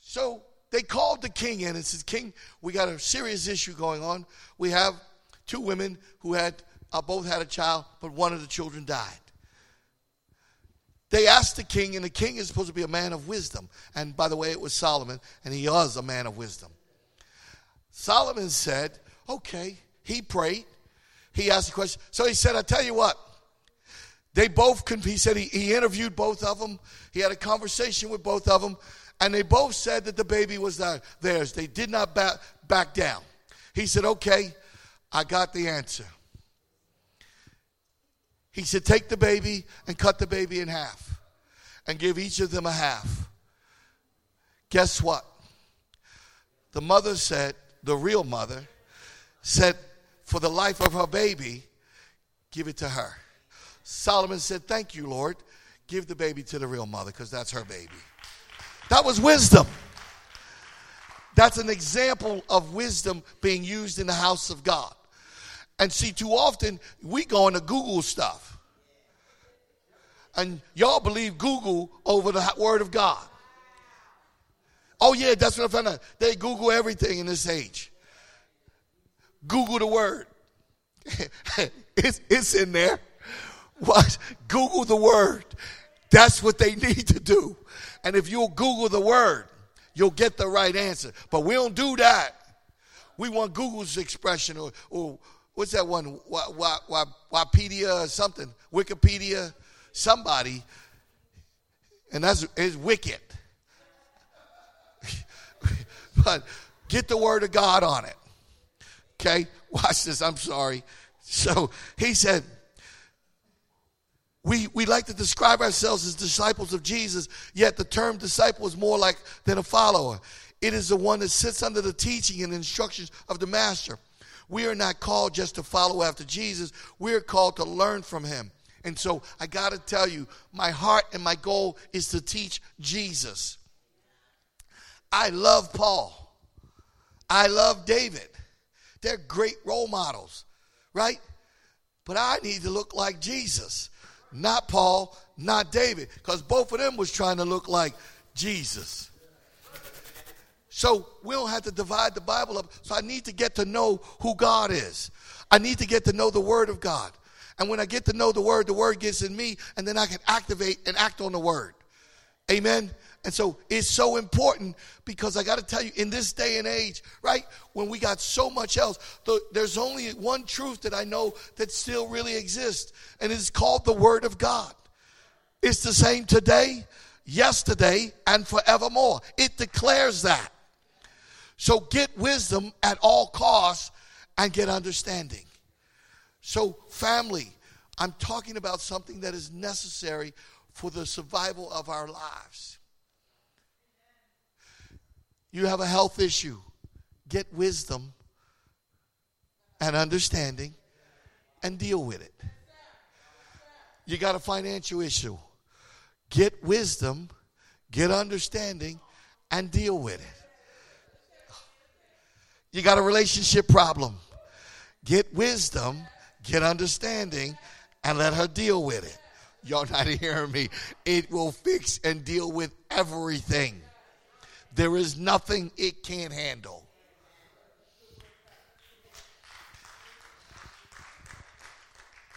So they called the king in and said, King, we got a serious issue going on. We have two women who had uh, both had a child, but one of the children died. They asked the king, and the king is supposed to be a man of wisdom. And by the way, it was Solomon, and he was a man of wisdom. Solomon said, Okay, he prayed. He asked the question. So he said, I tell you what, they both, he said he, he interviewed both of them. He had a conversation with both of them. And they both said that the baby was theirs. They did not back, back down. He said, Okay, I got the answer. He said, Take the baby and cut the baby in half and give each of them a half. Guess what? The mother said, the real mother, said, For the life of her baby, give it to her. Solomon said, Thank you, Lord. Give the baby to the real mother because that's her baby. That was wisdom. That's an example of wisdom being used in the house of God. And see, too often we go into Google stuff. And y'all believe Google over the word of God. Oh, yeah, that's what I found out. They Google everything in this age. Google the word. it's, it's in there. What? Google the word. That's what they need to do. And if you'll Google the word, you'll get the right answer. But we don't do that. We want Google's expression or, or what's that one? Wikipedia or something. Wikipedia, somebody. And that's is wicked. but get the word of God on it. Okay? Watch this. I'm sorry. So he said, we, we like to describe ourselves as disciples of Jesus, yet the term disciple is more like than a follower. It is the one that sits under the teaching and instructions of the master. We are not called just to follow after Jesus, we are called to learn from him. And so I got to tell you, my heart and my goal is to teach Jesus. I love Paul. I love David. They're great role models, right? But I need to look like Jesus not Paul, not David, because both of them was trying to look like Jesus. So we don't have to divide the Bible up. So I need to get to know who God is. I need to get to know the Word of God. And when I get to know the Word, the Word gets in me, and then I can activate and act on the Word. Amen. And so it's so important because I got to tell you, in this day and age, right, when we got so much else, there's only one truth that I know that still really exists, and it's called the Word of God. It's the same today, yesterday, and forevermore. It declares that. So get wisdom at all costs and get understanding. So, family, I'm talking about something that is necessary for the survival of our lives. You have a health issue, get wisdom and understanding and deal with it. You got a financial issue, get wisdom, get understanding, and deal with it. You got a relationship problem, get wisdom, get understanding, and let her deal with it. Y'all not hearing me. It will fix and deal with everything. There is nothing it can't handle.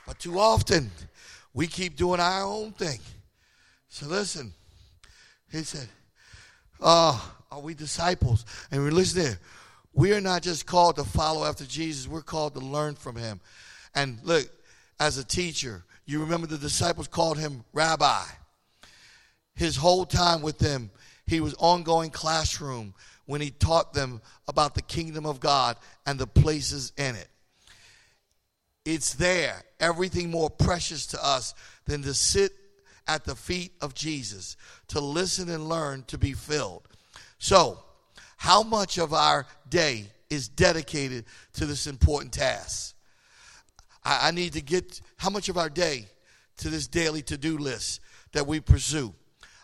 But too often, we keep doing our own thing. So listen, he said, oh, are we disciples? And we listen there. We are not just called to follow after Jesus, we're called to learn from him. And look, as a teacher, you remember the disciples called him rabbi. His whole time with them, he was ongoing classroom when he taught them about the kingdom of God and the places in it. It's there, everything more precious to us than to sit at the feet of Jesus, to listen and learn, to be filled. So, how much of our day is dedicated to this important task? I, I need to get how much of our day to this daily to do list that we pursue.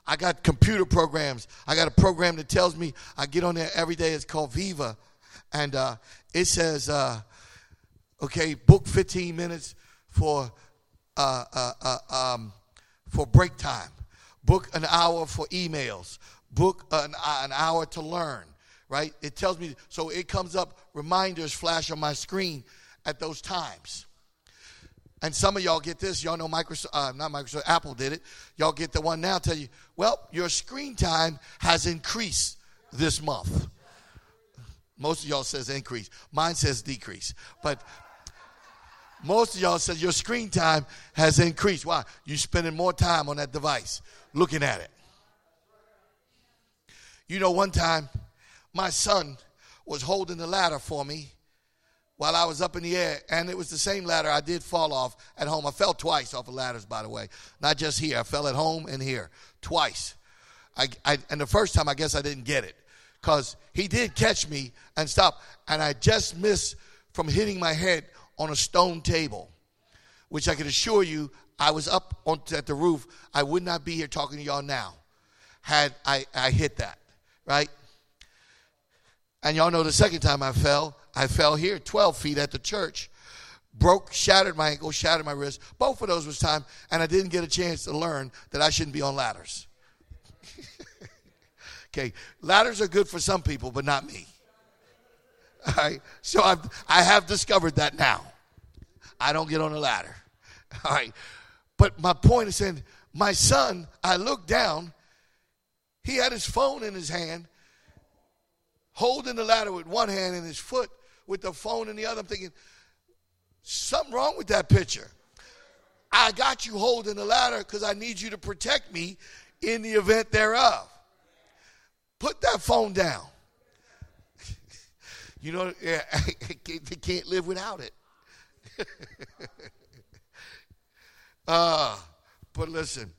I got computer programs. I got a program that tells me I get on there every day. It's called Viva, and uh, it says, uh, okay, book 15 minutes for uh, uh, uh um, for break time. Book an hour for emails. Book an, an hour to learn. Right? It tells me so. It comes up reminders flash on my screen at those times. And some of y'all get this. Y'all know Microsoft, uh, not Microsoft, Apple did it. Y'all get the one now. Tell you, well, your screen time has increased this month. Most of y'all says increase. Mine says decrease. But most of y'all says your screen time has increased. Why? You're spending more time on that device, looking at it. You know, one time my son was holding the ladder for me while I was up in the air, and it was the same ladder I did fall off at home. I fell twice off of ladders, by the way, not just here. I fell at home and here twice. I, I, and the first time, I guess I didn't get it because he did catch me and stop, and I just missed from hitting my head on a stone table, which I can assure you, I was up on, at the roof. I would not be here talking to y'all now had I, I hit that, right? And y'all know the second time I fell, I fell here 12 feet at the church. Broke, shattered my ankle, shattered my wrist. Both of those was time, and I didn't get a chance to learn that I shouldn't be on ladders. okay, ladders are good for some people, but not me. All right, so I've, I have discovered that now. I don't get on a ladder. All right, but my point is saying, my son, I looked down, he had his phone in his hand, holding the ladder with one hand and his foot with the phone in the other. I'm thinking, something wrong with that picture. I got you holding the ladder because I need you to protect me in the event thereof. Put that phone down. you know, they can't live without it. uh, but listen,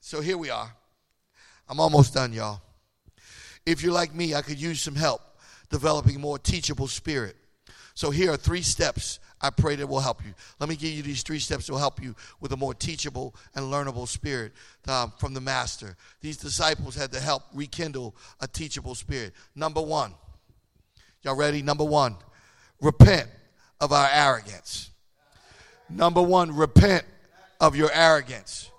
so here we are. I'm almost done, y'all. If you're like me, I could use some help developing more teachable spirit. So here are three steps I pray that will help you. Let me give you these three steps that will help you with a more teachable and learnable spirit um, from the Master. These disciples had to help rekindle a teachable spirit. Number one, y'all ready? Number one, repent of our arrogance. Number one, repent of your arrogance.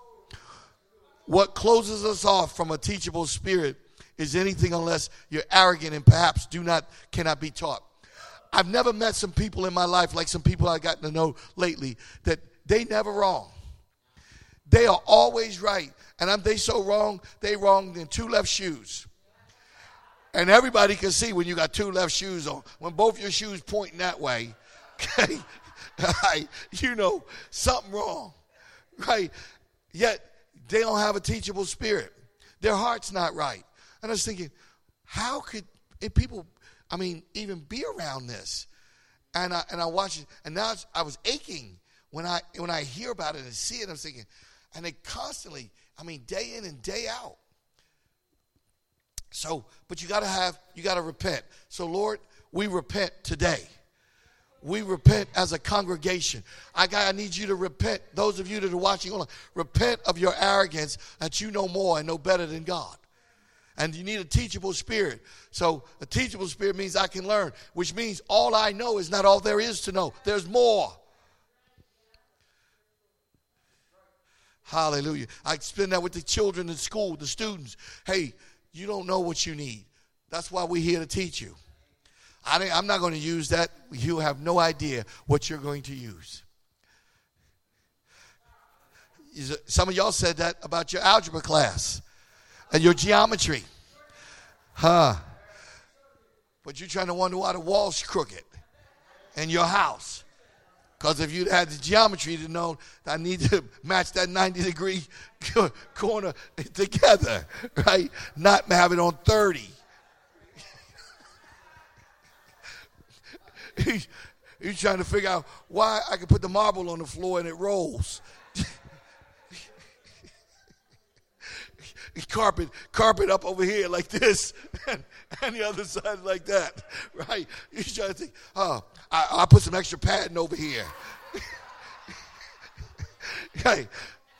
What closes us off from a teachable spirit is anything unless you're arrogant and perhaps do not cannot be taught. I've never met some people in my life like some people I've gotten to know lately that they never wrong. They are always right. And I'm they so wrong, they wrong in two left shoes. And everybody can see when you got two left shoes on. When both your shoes pointing that way, okay, you know something wrong. Right? Yet they don't have a teachable spirit. Their heart's not right. And I was thinking, how could people I mean, even be around this. And I, and I watch it, and now I was aching when I when I hear about it and see it. I'm thinking, and they constantly, I mean, day in and day out. So, but you got to have, you got to repent. So, Lord, we repent today. We repent as a congregation. I got, I need you to repent. Those of you that are watching, repent of your arrogance that you know more and know better than God and you need a teachable spirit. So, a teachable spirit means I can learn, which means all I know is not all there is to know. There's more. Hallelujah. I spend that with the children in school, the students. Hey, you don't know what you need. That's why we're here to teach you. I am not going to use that. You have no idea what you're going to use. Some of y'all said that about your algebra class and your geometry. Huh. But you're trying to wonder why the wall's crooked in your house. Because if you'd had the geometry to know I need to match that 90 degree corner together, right? Not have it on 30. He's trying to figure out why I can put the marble on the floor and it rolls. Carpet, carpet up over here like this, and, and the other side like that, right? You're trying to think, oh, I, I'll put some extra padding over here. hey,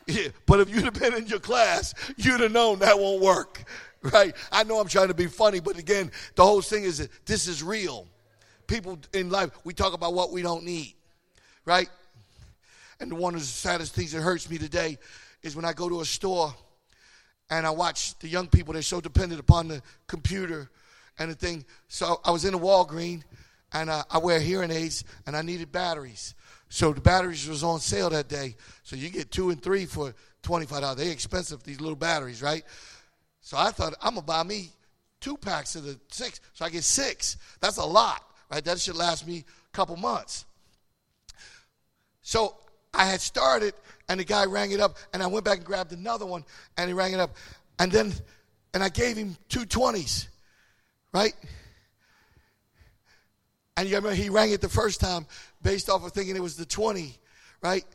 yeah, but if you'd have been in your class, you'd have known that won't work, right? I know I'm trying to be funny, but again, the whole thing is that this is real. People in life, we talk about what we don't need, right? And the one of the saddest things that hurts me today is when I go to a store and I watch the young people, they're so dependent upon the computer and the thing. So I was in a Walgreen and uh, I wear hearing aids and I needed batteries. So the batteries was on sale that day. So you get two and three for $25. They're expensive, these little batteries, right? So I thought, I'm to buy me two packs of the six. So I get six. That's a lot, right? That should last me a couple months. So I had started and the guy rang it up, and I went back and grabbed another one, and he rang it up. And then, and I gave him two 20s, right? And you remember he rang it the first time based off of thinking it was the 20, right?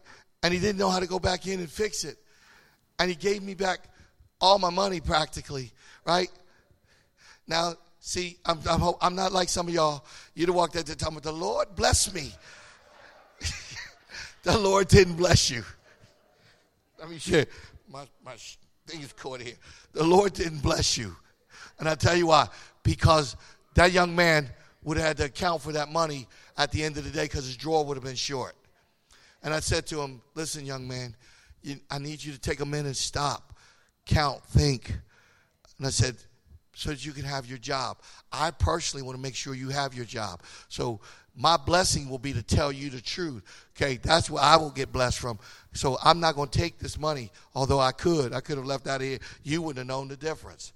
And he didn't know how to go back in and fix it. And he gave me back all my money practically, right? Now, see, I'm, I'm, I'm not like some of y'all. You'd have walked out the time with the Lord bless me. the Lord didn't bless you. Let me share. My, my thing is caught here. The Lord didn't bless you. And i tell you why. Because that young man would have had to account for that money at the end of the day because his drawer would have been short. And I said to him, Listen, young man, you, I need you to take a minute, stop, count, think. And I said, so that you can have your job. I personally want to make sure you have your job. So my blessing will be to tell you the truth. Okay, that's where I will get blessed from. So I'm not going to take this money, although I could. I could have left out of here. You wouldn't have known the difference.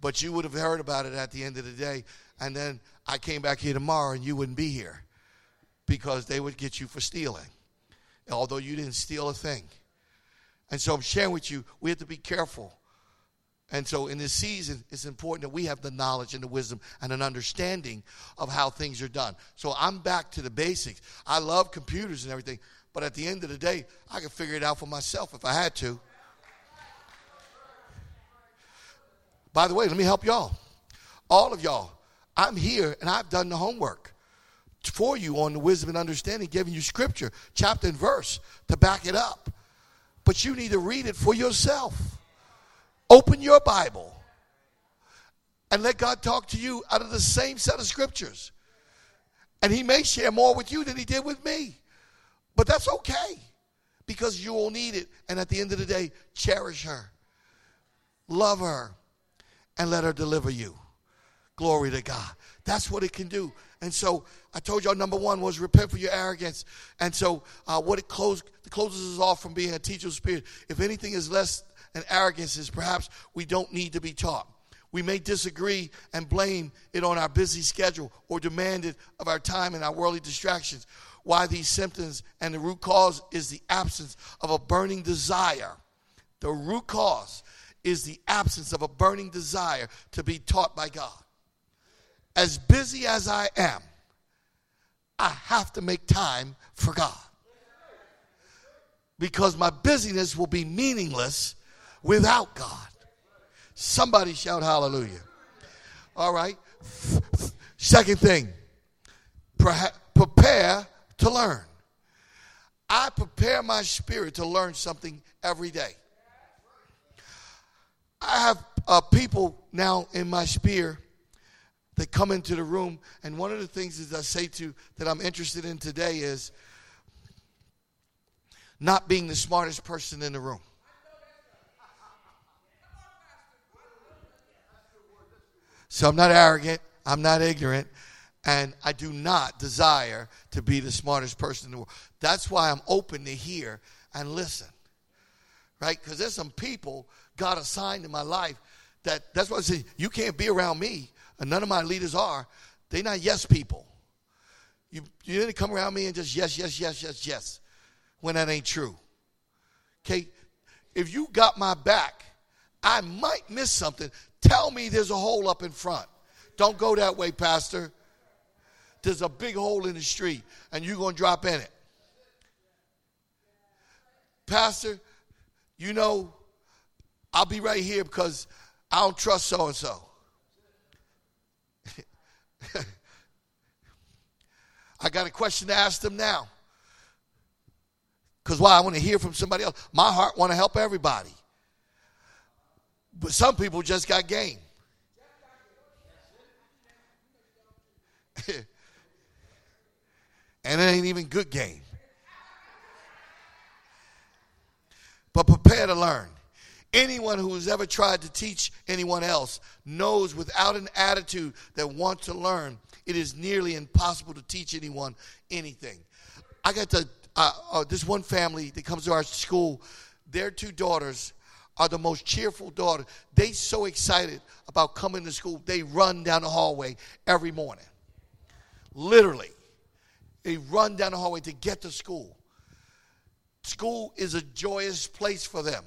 But you would have heard about it at the end of the day. And then I came back here tomorrow and you wouldn't be here because they would get you for stealing, although you didn't steal a thing. And so I'm sharing with you, we have to be careful. And so in this season, it's important that we have the knowledge and the wisdom and an understanding of how things are done. So I'm back to the basics. I love computers and everything, but at the end of the day, I can figure it out for myself if I had to. By the way, let me help y'all. All of y'all, I'm here and I've done the homework for you on the wisdom and understanding, giving you scripture, chapter and verse to back it up. But you need to read it for yourself. Open your Bible and let God talk to you out of the same set of scriptures. And He may share more with you than He did with me. But that's okay because you will need it. And at the end of the day, cherish her, love her, and let her deliver you. Glory to God. That's what it can do. And so I told y'all number one was repent for your arrogance. And so uh, what it close, closes us off from being a teacher of spirit. If anything is less than arrogance, is perhaps we don't need to be taught. We may disagree and blame it on our busy schedule or demand it of our time and our worldly distractions. Why these symptoms and the root cause is the absence of a burning desire. The root cause is the absence of a burning desire to be taught by God as busy as I am, I have to make time for God. Because my busyness will be meaningless without God. Somebody shout hallelujah. All right. Second thing, prepare to learn. I prepare my spirit to learn something every day. I have uh, people now in my sphere that come into the room. And one of the things is I say to that I'm interested in today is not being the smartest person in the room. So I'm not arrogant, I'm not ignorant, and I do not desire to be the smartest person in the world. That's why I'm open to hear and listen. Right? Because there's some people God assigned in my life that that's why I say you can't be around me and none of my leaders are, they're not yes people. You, you didn't come around me and just yes, yes, yes, yes, yes, when that ain't true. Okay? If you got my back, I might miss something. Tell me there's a hole up in front. Don't go that way, Pastor. There's a big hole in the street, and you're going to drop in it. Pastor, you know, I'll be right here because I don't trust so and so. I got a question to ask them now. Because why? I want to hear from somebody else. My heart want to help everybody. But some people just got game. and it ain't even good game. But prepare to learn. Anyone who has ever tried to teach anyone else knows without an attitude that wants to learn, it is nearly impossible to teach anyone anything. I got to, uh, uh, this one family that comes to our school, their two daughters are the most cheerful daughters. They so excited about coming to school, they run down the hallway every morning. Literally. They run down the hallway to get to school. School is a joyous place for them.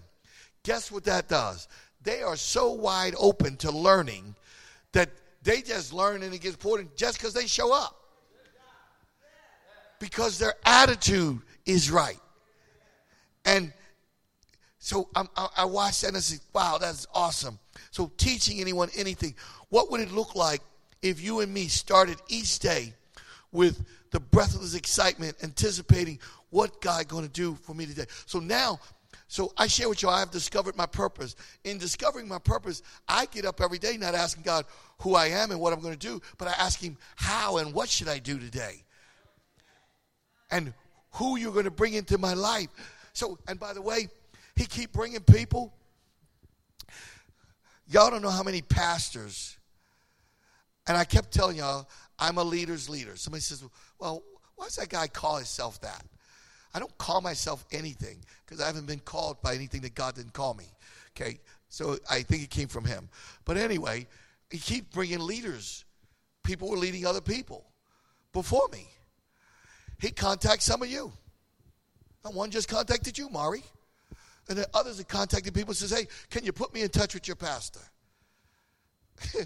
Guess what that does? They are so wide open to learning that they just learn and it gets important just because they show up. Because their attitude is right. And so I, I watched that and I said, wow, that's awesome. So teaching anyone anything, what would it look like if you and me started each day with the breathless excitement, anticipating what God going to do for me today? So now so I share with you, I have discovered my purpose. In discovering my purpose, I get up every day not asking God who I am and what I'm going to do, but I ask Him how and what should I do today? And who you're going to bring into my life. So, and by the way, He keep bringing people. Y'all don't know how many pastors, and I kept telling y'all, I'm a leader's leader. Somebody says, well, why does that guy call himself that? I don't call myself anything because I haven't been called by anything that God didn't call me. Okay? So I think it came from him. But anyway, he keep bringing leaders. People were leading other people before me. He contacts some of you. And one just contacted you, Mari. And then others have contacted people and says, hey, can you put me in touch with your pastor?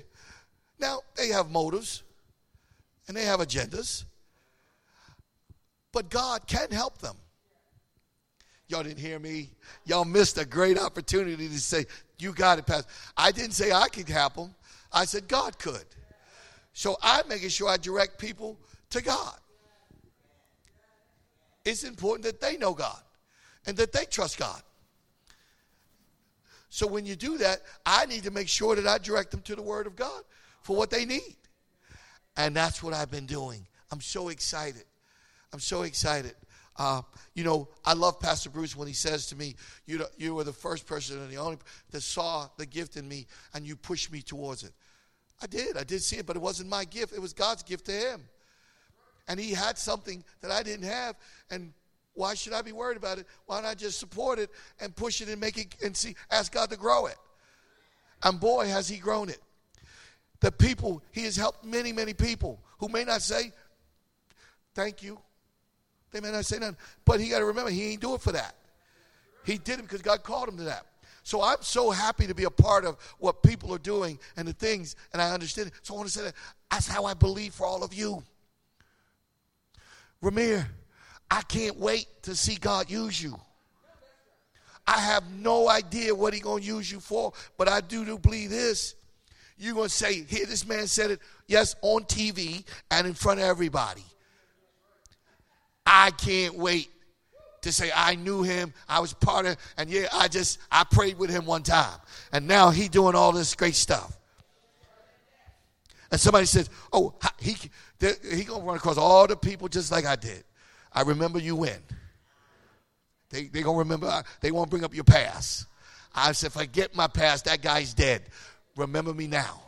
now, they have motives and they have agendas. But God can help them. Y'all didn't hear me. Y'all missed a great opportunity to say, You got it, Pastor. I didn't say I could help them, I said God could. So I'm making sure I direct people to God. It's important that they know God and that they trust God. So when you do that, I need to make sure that I direct them to the Word of God for what they need. And that's what I've been doing. I'm so excited. I'm so excited. Uh, you know, I love Pastor Bruce when he says to me, you, you were the first person and the only that saw the gift in me and you pushed me towards it. I did. I did see it, but it wasn't my gift. It was God's gift to him. And he had something that I didn't have. And why should I be worried about it? Why not just support it and push it and make it and see, ask God to grow it? And boy, has he grown it. The people, he has helped many, many people who may not say, thank you they may not say nothing. But he got to remember, he ain't do it for that. He did it because God called him to that. So I'm so happy to be a part of what people are doing and the things, and I understand it. So I want to say that that's how I believe for all of you. Ramir, I can't wait to see God use you. I have no idea what He's going to use you for, but I do, do believe this. You're going to say, here, this man said it, yes, on TV and in front of everybody. I can't wait to say I knew him, I was part of, and yeah, I just I prayed with him one time, and now he doing all this great stuff. And somebody says, "Oh, he he gonna run across all the people just like I did." I remember you when. They they gonna remember. Uh, they won't bring up your past. I said, "Forget my past. That guy's dead. Remember me now."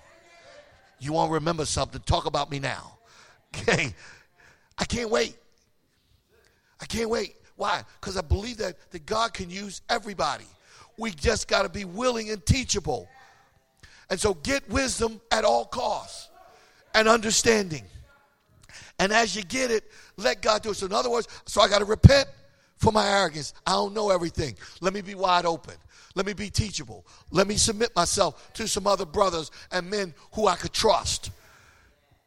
You want to remember something? Talk about me now. Okay, I can't wait. I can't wait. Why? Because I believe that, that God can use everybody. We just got to be willing and teachable. And so get wisdom at all costs and understanding. And as you get it, let God do it. So, in other words, so I got to repent for my arrogance. I don't know everything. Let me be wide open. Let me be teachable. Let me submit myself to some other brothers and men who I could trust.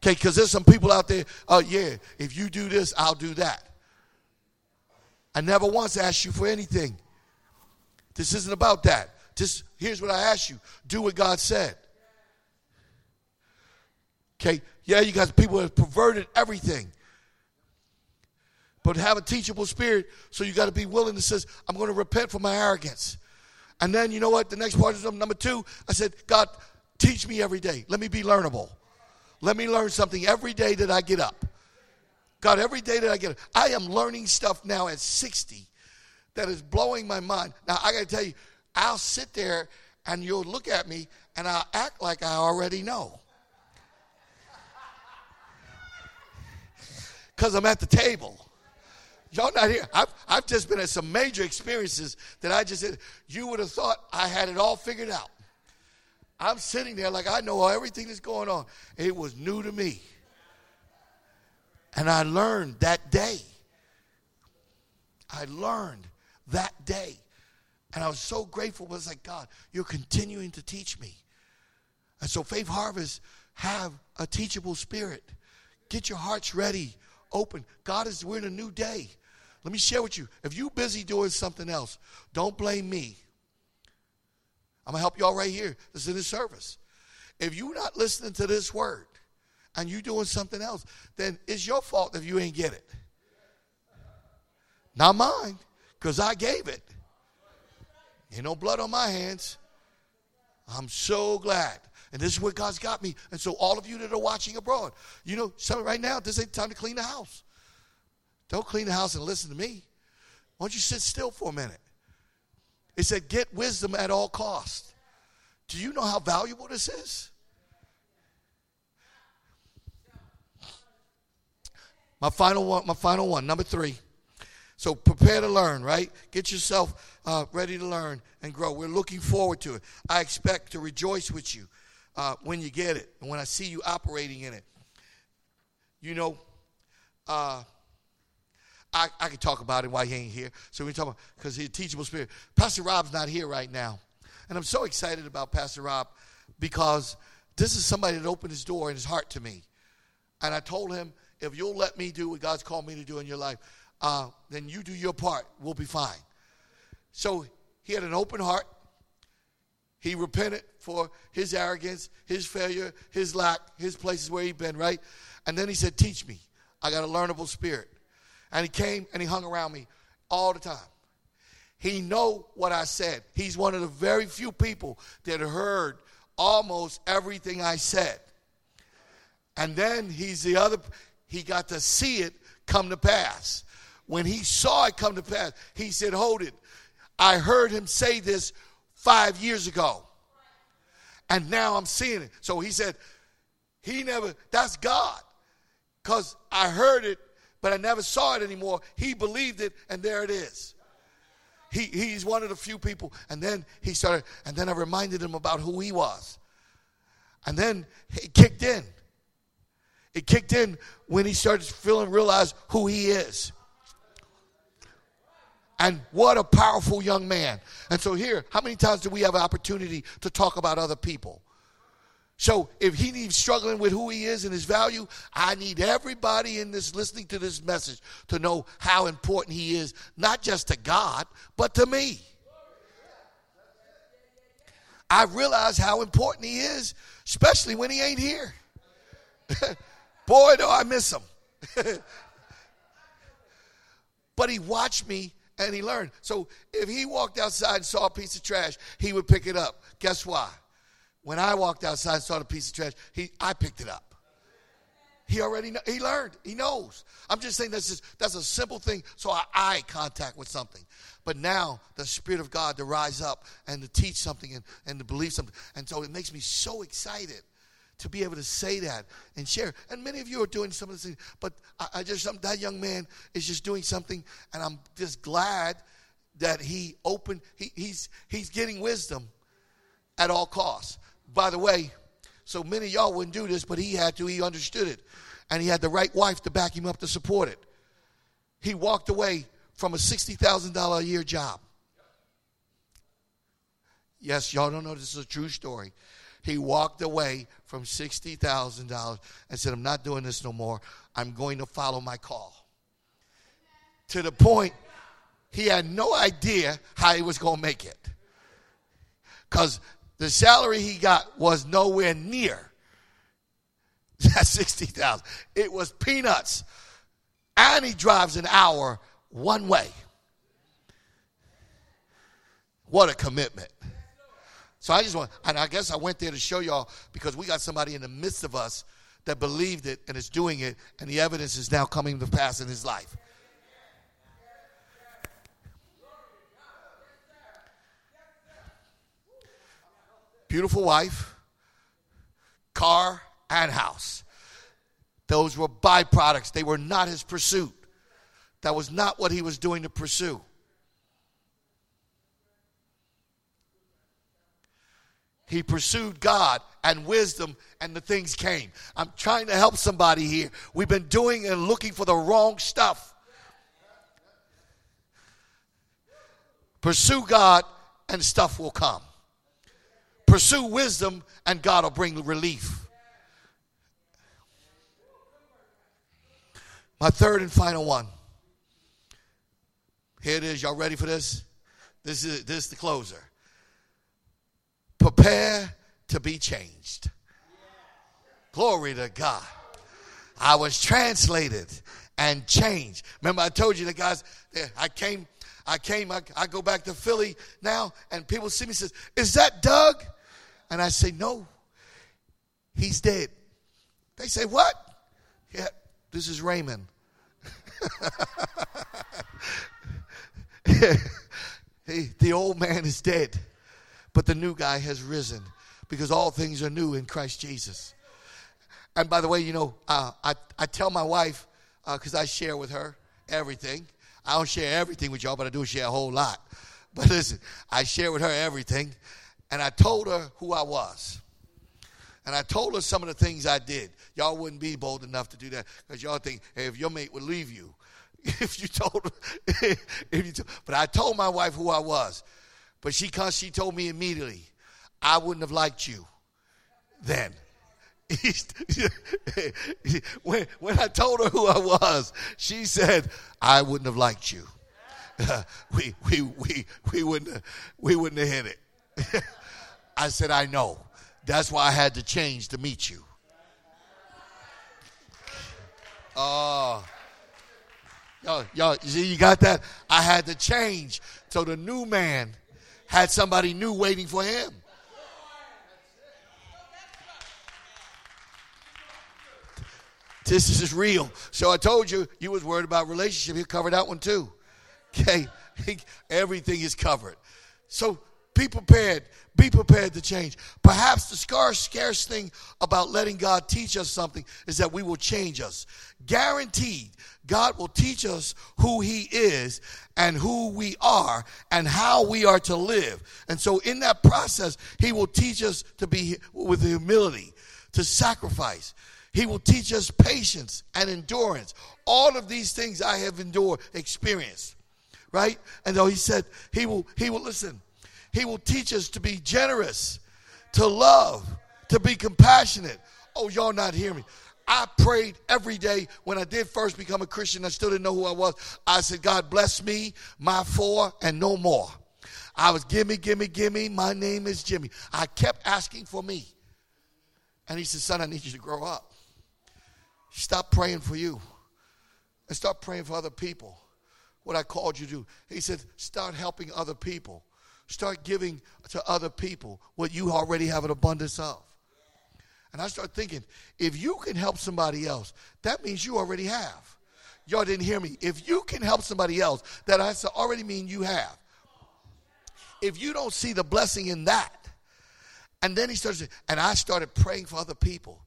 Okay, because there's some people out there, oh, uh, yeah, if you do this, I'll do that. I never once asked you for anything. This isn't about that. Just here's what I ask you do what God said. Okay, yeah, you got people have perverted everything. But have a teachable spirit, so you got to be willing to say, I'm going to repent for my arrogance. And then you know what? The next part is number two. I said, God, teach me every day. Let me be learnable. Let me learn something every day that I get up. God, every day that I get, up, I am learning stuff now at 60 that is blowing my mind. Now, I got to tell you, I'll sit there and you'll look at me and I'll act like I already know. Because I'm at the table. Y'all not here. I've, I've just been at some major experiences that I just said, you would have thought I had it all figured out. I'm sitting there like I know everything that's going on. It was new to me. And I learned that day. I learned that day. And I was so grateful. I was like, God, you're continuing to teach me. And so, Faith Harvest, have a teachable spirit. Get your hearts ready, open. God is, we're in a new day. Let me share with you. If you're busy doing something else, don't blame me. I'm going to help y'all right here. This is in this service. If you're not listening to this word, and you're doing something else, then it's your fault if you ain't get it. Not mine, because I gave it. Ain't no blood on my hands. I'm so glad. And this is where God's got me. And so, all of you that are watching abroad, you know, some, right now, this ain't time to clean the house. Don't clean the house and listen to me. Why don't you sit still for a minute? It said, get wisdom at all costs. Do you know how valuable this is? My final one, my final one, number three. So So prepare to learn, right? Get yourself uh, ready to learn and grow. We're looking forward to it. I expect to rejoice with you uh, when you get it and when I see you operating in it. You know, uh, I, I can talk about it while he ain't here. So we talk about because he's a teachable spirit. Pastor Rob's not here right now, and I'm so excited about Pastor Rob because this is somebody that opened his door and his heart to me. And I told him, if you'll let me do what God's called me to do in your life, uh, then you do your part. We'll be fine. So he had an open heart. He repented for his arrogance, his failure, his lack, his places where he'd been, right? And then he said, Teach me. I got a learnable spirit. And he came and he hung around me all the time. He know what I said. He's one of the very few people that heard almost everything I said. And then he's the other, he got to see it come to pass. When he saw it come to pass, he said, Hold it. I heard him say this five years ago. And now I'm seeing it. So he said, He never, that's God. Because I heard it, but I never saw it anymore. He believed it, and there it is. He, he's one of the few people. And then he started, and then I reminded him about who he was. And then it kicked in. It kicked in when he started feeling, realize who he is. And what a powerful young man. And so, here, how many times do we have an opportunity to talk about other people? So, if he needs struggling with who he is and his value, I need everybody in this listening to this message to know how important he is, not just to God, but to me. I realize how important he is, especially when he ain't here. Boy, do I miss him. but he watched me and he learned. So if he walked outside and saw a piece of trash, he would pick it up. Guess why? When I walked outside and saw the piece of trash, he, I picked it up. He already know, he learned. He knows. I'm just saying that's just, that's a simple thing. So I eye contact with something. But now the Spirit of God to rise up and to teach something and, and to believe something. And so it makes me so excited to be able to say that and share. And many of you are doing some of the things, but I, I just that young man is just doing something, and I'm just glad that he opened. He, he's he's getting wisdom at all costs. By the way, so many y'all wouldn't do this, but he had to. He understood it, and he had the right wife to back him up to support it. He walked away from a sixty thousand dollar a year job. Yes, y'all don't know this is a true story he walked away from $60,000 and said, I'm not doing this no more. I'm going to follow my call. To the point, he had no idea how he was going to make it. Because the salary he got was nowhere near that 60,000. It was peanuts. And he drives an hour one way. What a commitment. So I just want, and I guess I went there to show y'all because we got somebody in the midst of us that believed it and is doing it, and the evidence is now coming to pass in his life. Beautiful wife, car, and house. Those were byproducts. They were not his pursuit. That was not what he was doing to pursue. He pursued God and wisdom, and the things came. I'm trying to help somebody here. We've been doing and looking for the wrong stuff. Pursue God, and stuff will come. Pursue wisdom, and God will bring relief. My third and final one. Here it is. Y'all ready for this? This is this is the closer prepare to be changed. Glory to God. I was translated and changed. Remember, I told you the guys, I came, I came, I, I go back to Philly now, and people see me says, Is that Doug? And I say, No, he's dead. They say, What? Yeah, this is Raymond. the old man is dead but the new guy has risen because all things are new in Christ Jesus. And by the way, you know, uh, I, I tell my wife, because uh, I share with her everything, I don't share everything with y'all, but I do share a whole lot. But listen, I share with her everything. And I told her who I was. And I told her some of the things I did. Y'all wouldn't be bold enough to do that because y'all think hey, if your mate would leave you, if you told her, if you told, but I told my wife who I was. But she, she told me immediately, I wouldn't have liked you then. when, when I told her who I was, she said, I wouldn't have liked you. we, we, we, we, wouldn't have, we wouldn't have hit it. I said, I know. That's why I had to change to meet you. Oh. Y'all, y'all, you you got that? I had to change. So the new man had somebody new waiting for him. This is real. So I told you, you was worried about relationship. He covered that one too. Okay? Everything is covered. So be prepared. Be prepared to change. Perhaps the scarce, scarce thing about letting God teach us something is that we will change us. Guaranteed, God will teach us who He is and who we are and how we are to live. And so, in that process, He will teach us to be with humility, to sacrifice. He will teach us patience and endurance. All of these things I have endured, experienced, right? And though He said He will, He will listen. He will teach us to be generous, to love, to be compassionate. Oh, y'all not hear me. I prayed every day when I did first become a Christian. I still didn't know who I was. I said, God bless me, my four, and no more. I was, gimme, gimme, gimme. My name is Jimmy. I kept asking for me. And he said, Son, I need you to grow up. Stop praying for you and start praying for other people. What I called you to do. He said, Start helping other people. Start giving to other people what you already have an abundance of. And I start thinking, if you can help somebody else, that means you already have. Y'all didn't hear me. If you can help somebody else, that has to already mean you have. If you don't see the blessing in that, and then he started, and I started praying for other people.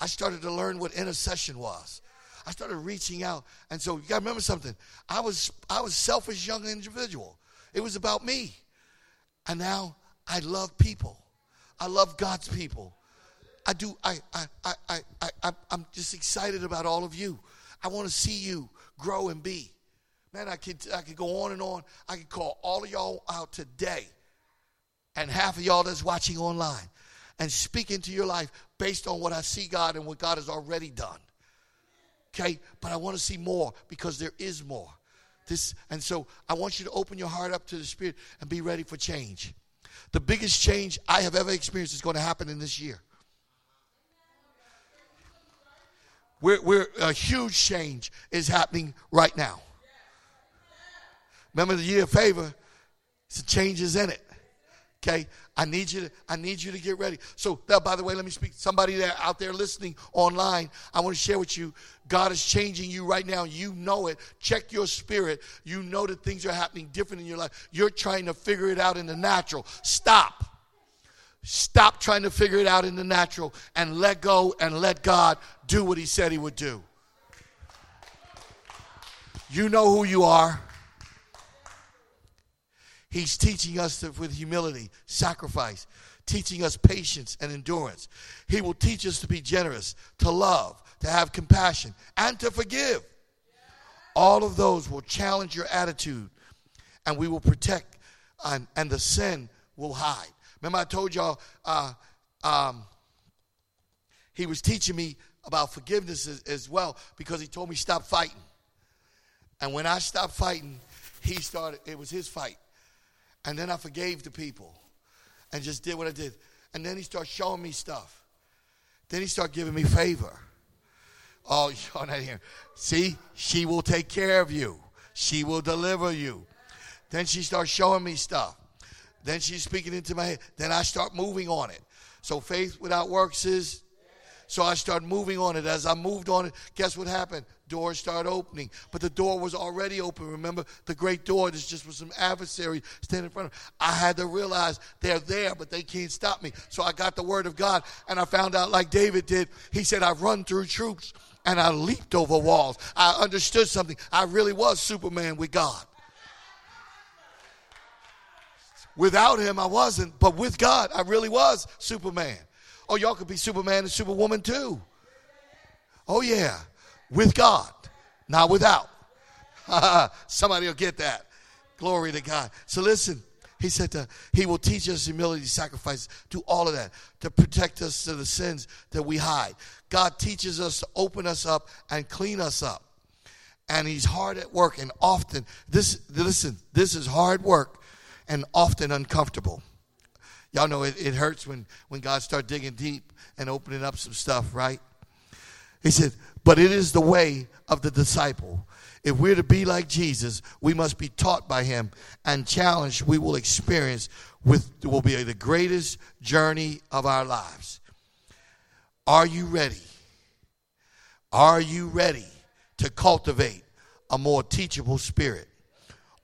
I started to learn what intercession was. I started reaching out, and so you got to remember something. I was I was selfish young individual. It was about me. And now I love people. I love God's people. I do. I, I, I, I, I, I'm just excited about all of you. I want to see you grow and be. Man, I could, I could go on and on. I could call all of y'all out today and half of y'all that's watching online and speak into your life based on what I see God and what God has already done. Okay? But I want to see more because there is more. This, and so I want you to open your heart up to the Spirit and be ready for change. The biggest change I have ever experienced is going to happen in this year. We're, we're, a huge change is happening right now. Remember the year of favor? It's the changes in it. Okay, I need you to I need you to get ready. So now, by the way, let me speak. Somebody that out there listening online, I want to share with you. God is changing you right now. You know it. Check your spirit. You know that things are happening different in your life. You're trying to figure it out in the natural. Stop. Stop trying to figure it out in the natural and let go and let God do what He said He would do. You know who you are. He's teaching us to, with humility, sacrifice, teaching us patience and endurance. He will teach us to be generous, to love, to have compassion, and to forgive. All of those will challenge your attitude, and we will protect, and, and the sin will hide. Remember, I told y'all uh, um, he was teaching me about forgiveness as, as well because he told me stop fighting. And when I stopped fighting, he started, it was his fight. And then I forgave the people and just did what I did. And then he started showing me stuff. Then he started giving me favor. Oh, you're not here. See, she will take care of you. She will deliver you. Then she starts showing me stuff. Then she's speaking into my head. Then I start moving on it. So faith without works is. So I start moving on it. As I moved on it, guess what happened? Doors start opening. But the door was already open. Remember the great door? There's just was some adversary standing in front of me. I had to realize they're there, but they can't stop me. So I got the word of God and I found out like David did. He said, I've run through troops and I leaped over walls. I understood something. I really was Superman with God. Without him, I wasn't, but with God, I really was Superman. Oh, y'all could be Superman and Superwoman too. Oh, yeah, with God, not without. Somebody will get that. Glory to God. So listen, he said to, he will teach us humility, sacrifice, do all of that to protect us to the sins that we hide. God teaches us to open us up and clean us up. And he's hard at work and often this listen, this is hard work and often uncomfortable. Y'all know it, it hurts when, when God starts digging deep and opening up some stuff, right? He said, but it is the way of the disciple. If we're to be like Jesus, we must be taught by him and challenged we will experience with will be the greatest journey of our lives. Are you ready? Are you ready to cultivate a more teachable spirit?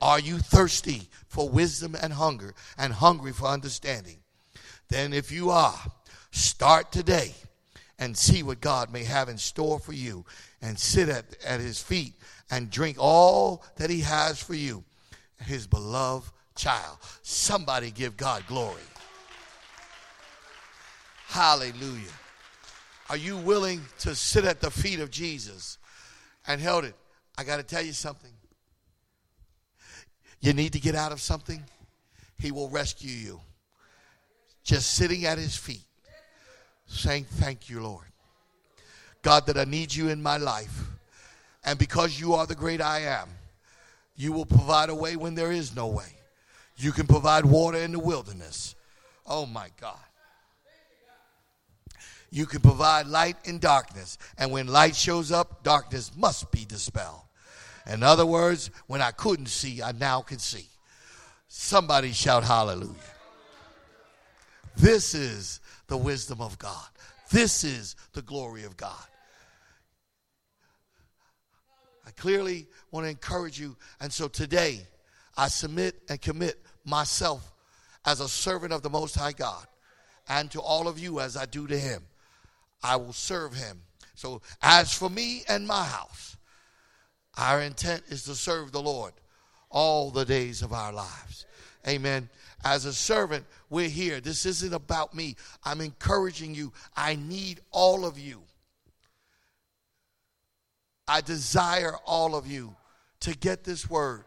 Are you thirsty for wisdom and hunger and hungry for understanding? Then, if you are, start today and see what God may have in store for you and sit at, at his feet and drink all that he has for you, his beloved child. Somebody give God glory. Hallelujah. Are you willing to sit at the feet of Jesus and held it? I got to tell you something. You need to get out of something, he will rescue you. Just sitting at his feet, saying, Thank you, Lord. God, that I need you in my life. And because you are the great I am, you will provide a way when there is no way. You can provide water in the wilderness. Oh my God. You can provide light in darkness. And when light shows up, darkness must be dispelled. In other words, when I couldn't see, I now can see. Somebody shout hallelujah. This is the wisdom of God. This is the glory of God. I clearly want to encourage you. And so today, I submit and commit myself as a servant of the Most High God and to all of you as I do to Him. I will serve Him. So, as for me and my house, our intent is to serve the Lord all the days of our lives. Amen. As a servant, we're here. This isn't about me. I'm encouraging you. I need all of you. I desire all of you to get this word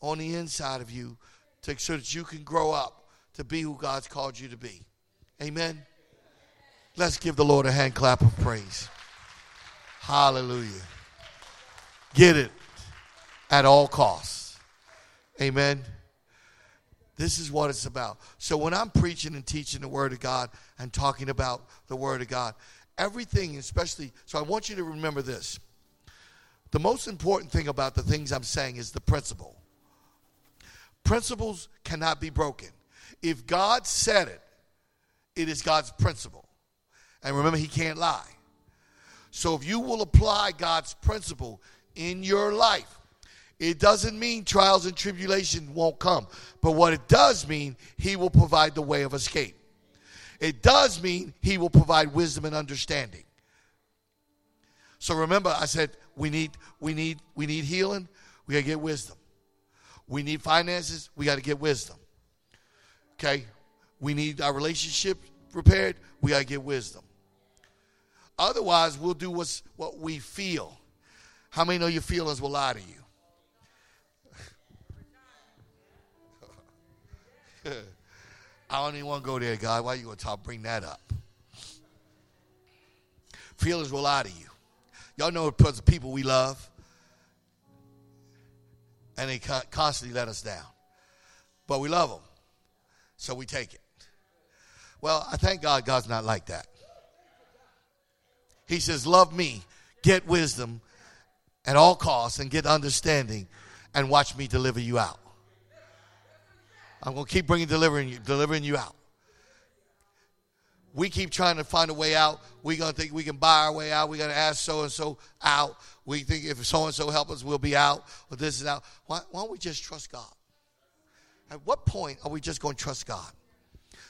on the inside of you to, so that you can grow up to be who God's called you to be. Amen. Let's give the Lord a hand clap of praise. Hallelujah. Get it at all costs. Amen. This is what it's about. So when I'm preaching and teaching the Word of God and talking about the Word of God, everything, especially, so I want you to remember this. The most important thing about the things I'm saying is the principle. Principles cannot be broken. If God said it, it is God's principle. And remember, He can't lie. So if you will apply God's principle in your life, it doesn't mean trials and tribulation won't come. But what it does mean, He will provide the way of escape. It does mean He will provide wisdom and understanding. So remember, I said we need we need we need healing. We gotta get wisdom. We need finances. We got to get wisdom. Okay, we need our relationship repaired. We got to get wisdom. Otherwise, we'll do what's, what we feel. How many know your feelings will lie to you? I don't even want to go there, God. Why are you going to talk? Bring that up. Feelings will lie to you. Y'all know the people we love, and they constantly let us down. But we love them, so we take it. Well, I thank God God's not like that. He says, Love me, get wisdom at all costs, and get understanding, and watch me deliver you out. I'm going to keep bringing delivering you, delivering you out. We keep trying to find a way out. We're going to think we can buy our way out. We're going to ask so and so out. We think if so and so help us, we'll be out. Or this is out. Why, why don't we just trust God? At what point are we just going to trust God?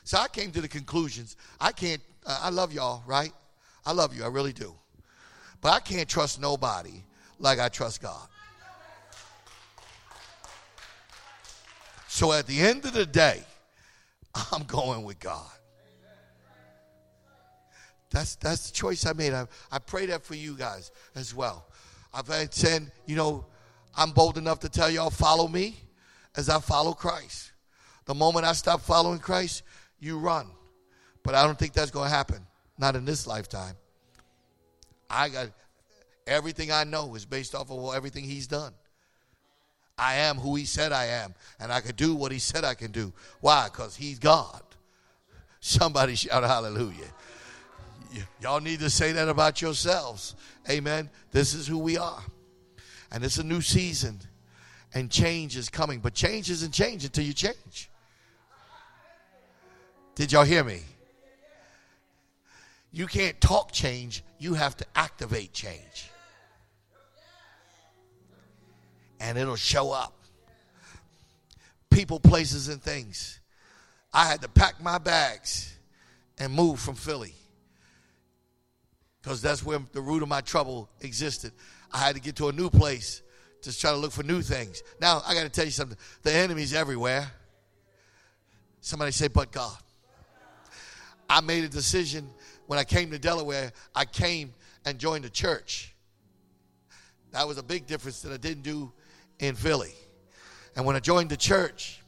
So I came to the conclusions. I can't, uh, I love y'all, right? I love you. I really do. But I can't trust nobody like I trust God. So at the end of the day, I'm going with God. That's that's the choice I made. I, I pray that for you guys as well. I've had said, you know, I'm bold enough to tell y'all follow me as I follow Christ. The moment I stop following Christ, you run. But I don't think that's going to happen. Not in this lifetime. I got everything I know is based off of everything he's done. I am who he said I am, and I can do what he said I can do. Why? Because he's God. Somebody shout hallelujah. Y- y'all need to say that about yourselves. Amen. This is who we are. And it's a new season, and change is coming. But change isn't change until you change. Did y'all hear me? You can't talk change, you have to activate change. And it'll show up. People, places, and things. I had to pack my bags and move from Philly because that's where the root of my trouble existed. I had to get to a new place to try to look for new things. Now, I got to tell you something the enemy's everywhere. Somebody say, but God. I made a decision when I came to Delaware, I came and joined a church. That was a big difference that I didn't do in Philly. And when I joined the church,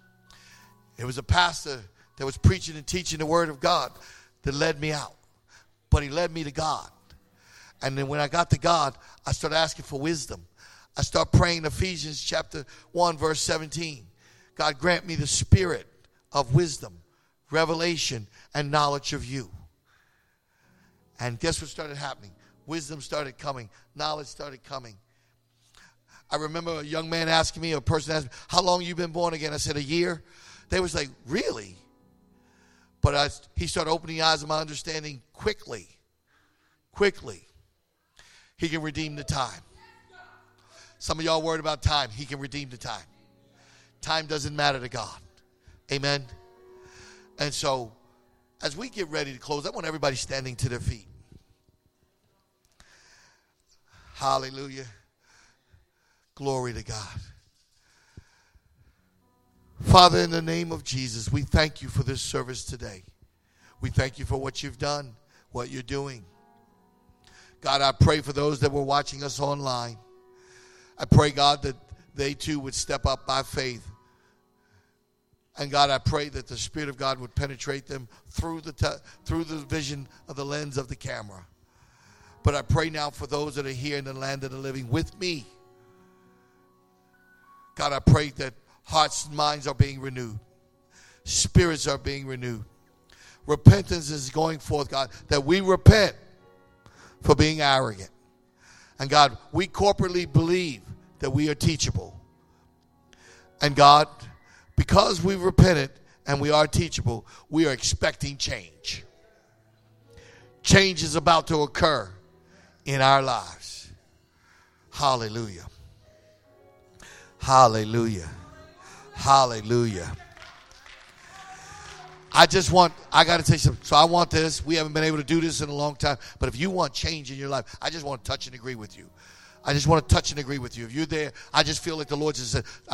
it was a pastor that was preaching and teaching the word of God that led me out. But he led me to God. And then when I got to God, I started asking for wisdom. I start praying Ephesians chapter 1, verse 17. God grant me the spirit of wisdom, revelation, and knowledge of you. And guess what started happening? Wisdom started coming, knowledge started coming. I remember a young man asking me, a person asked me, How long you been born again? I said, A year. They was like, Really? But I, he started opening the eyes of my understanding quickly. Quickly. He can redeem the time. Some of y'all worried about time. He can redeem the time. Time doesn't matter to God. Amen. And so, as we get ready to close, I want everybody standing to their feet. Hallelujah. Glory to God. Father, in the name of Jesus, we thank you for this service today. We thank you for what you've done, what you're doing. God, I pray for those that were watching us online. I pray, God, that they too would step up by faith. And God, I pray that the Spirit of God would penetrate them through the, through the vision of the lens of the camera. But I pray now for those that are here in the land of the living with me. God, I pray that hearts and minds are being renewed, spirits are being renewed. Repentance is going forth, God, that we repent for being arrogant. And God, we corporately believe that we are teachable. And God, because we've repented and we are teachable, we are expecting change. Change is about to occur in our lives. Hallelujah. Hallelujah. Hallelujah. I just want, I got to tell you something. So I want this. We haven't been able to do this in a long time. But if you want change in your life, I just want to touch and agree with you. I just want to touch and agree with you. If you're there, I just feel like the Lord just said,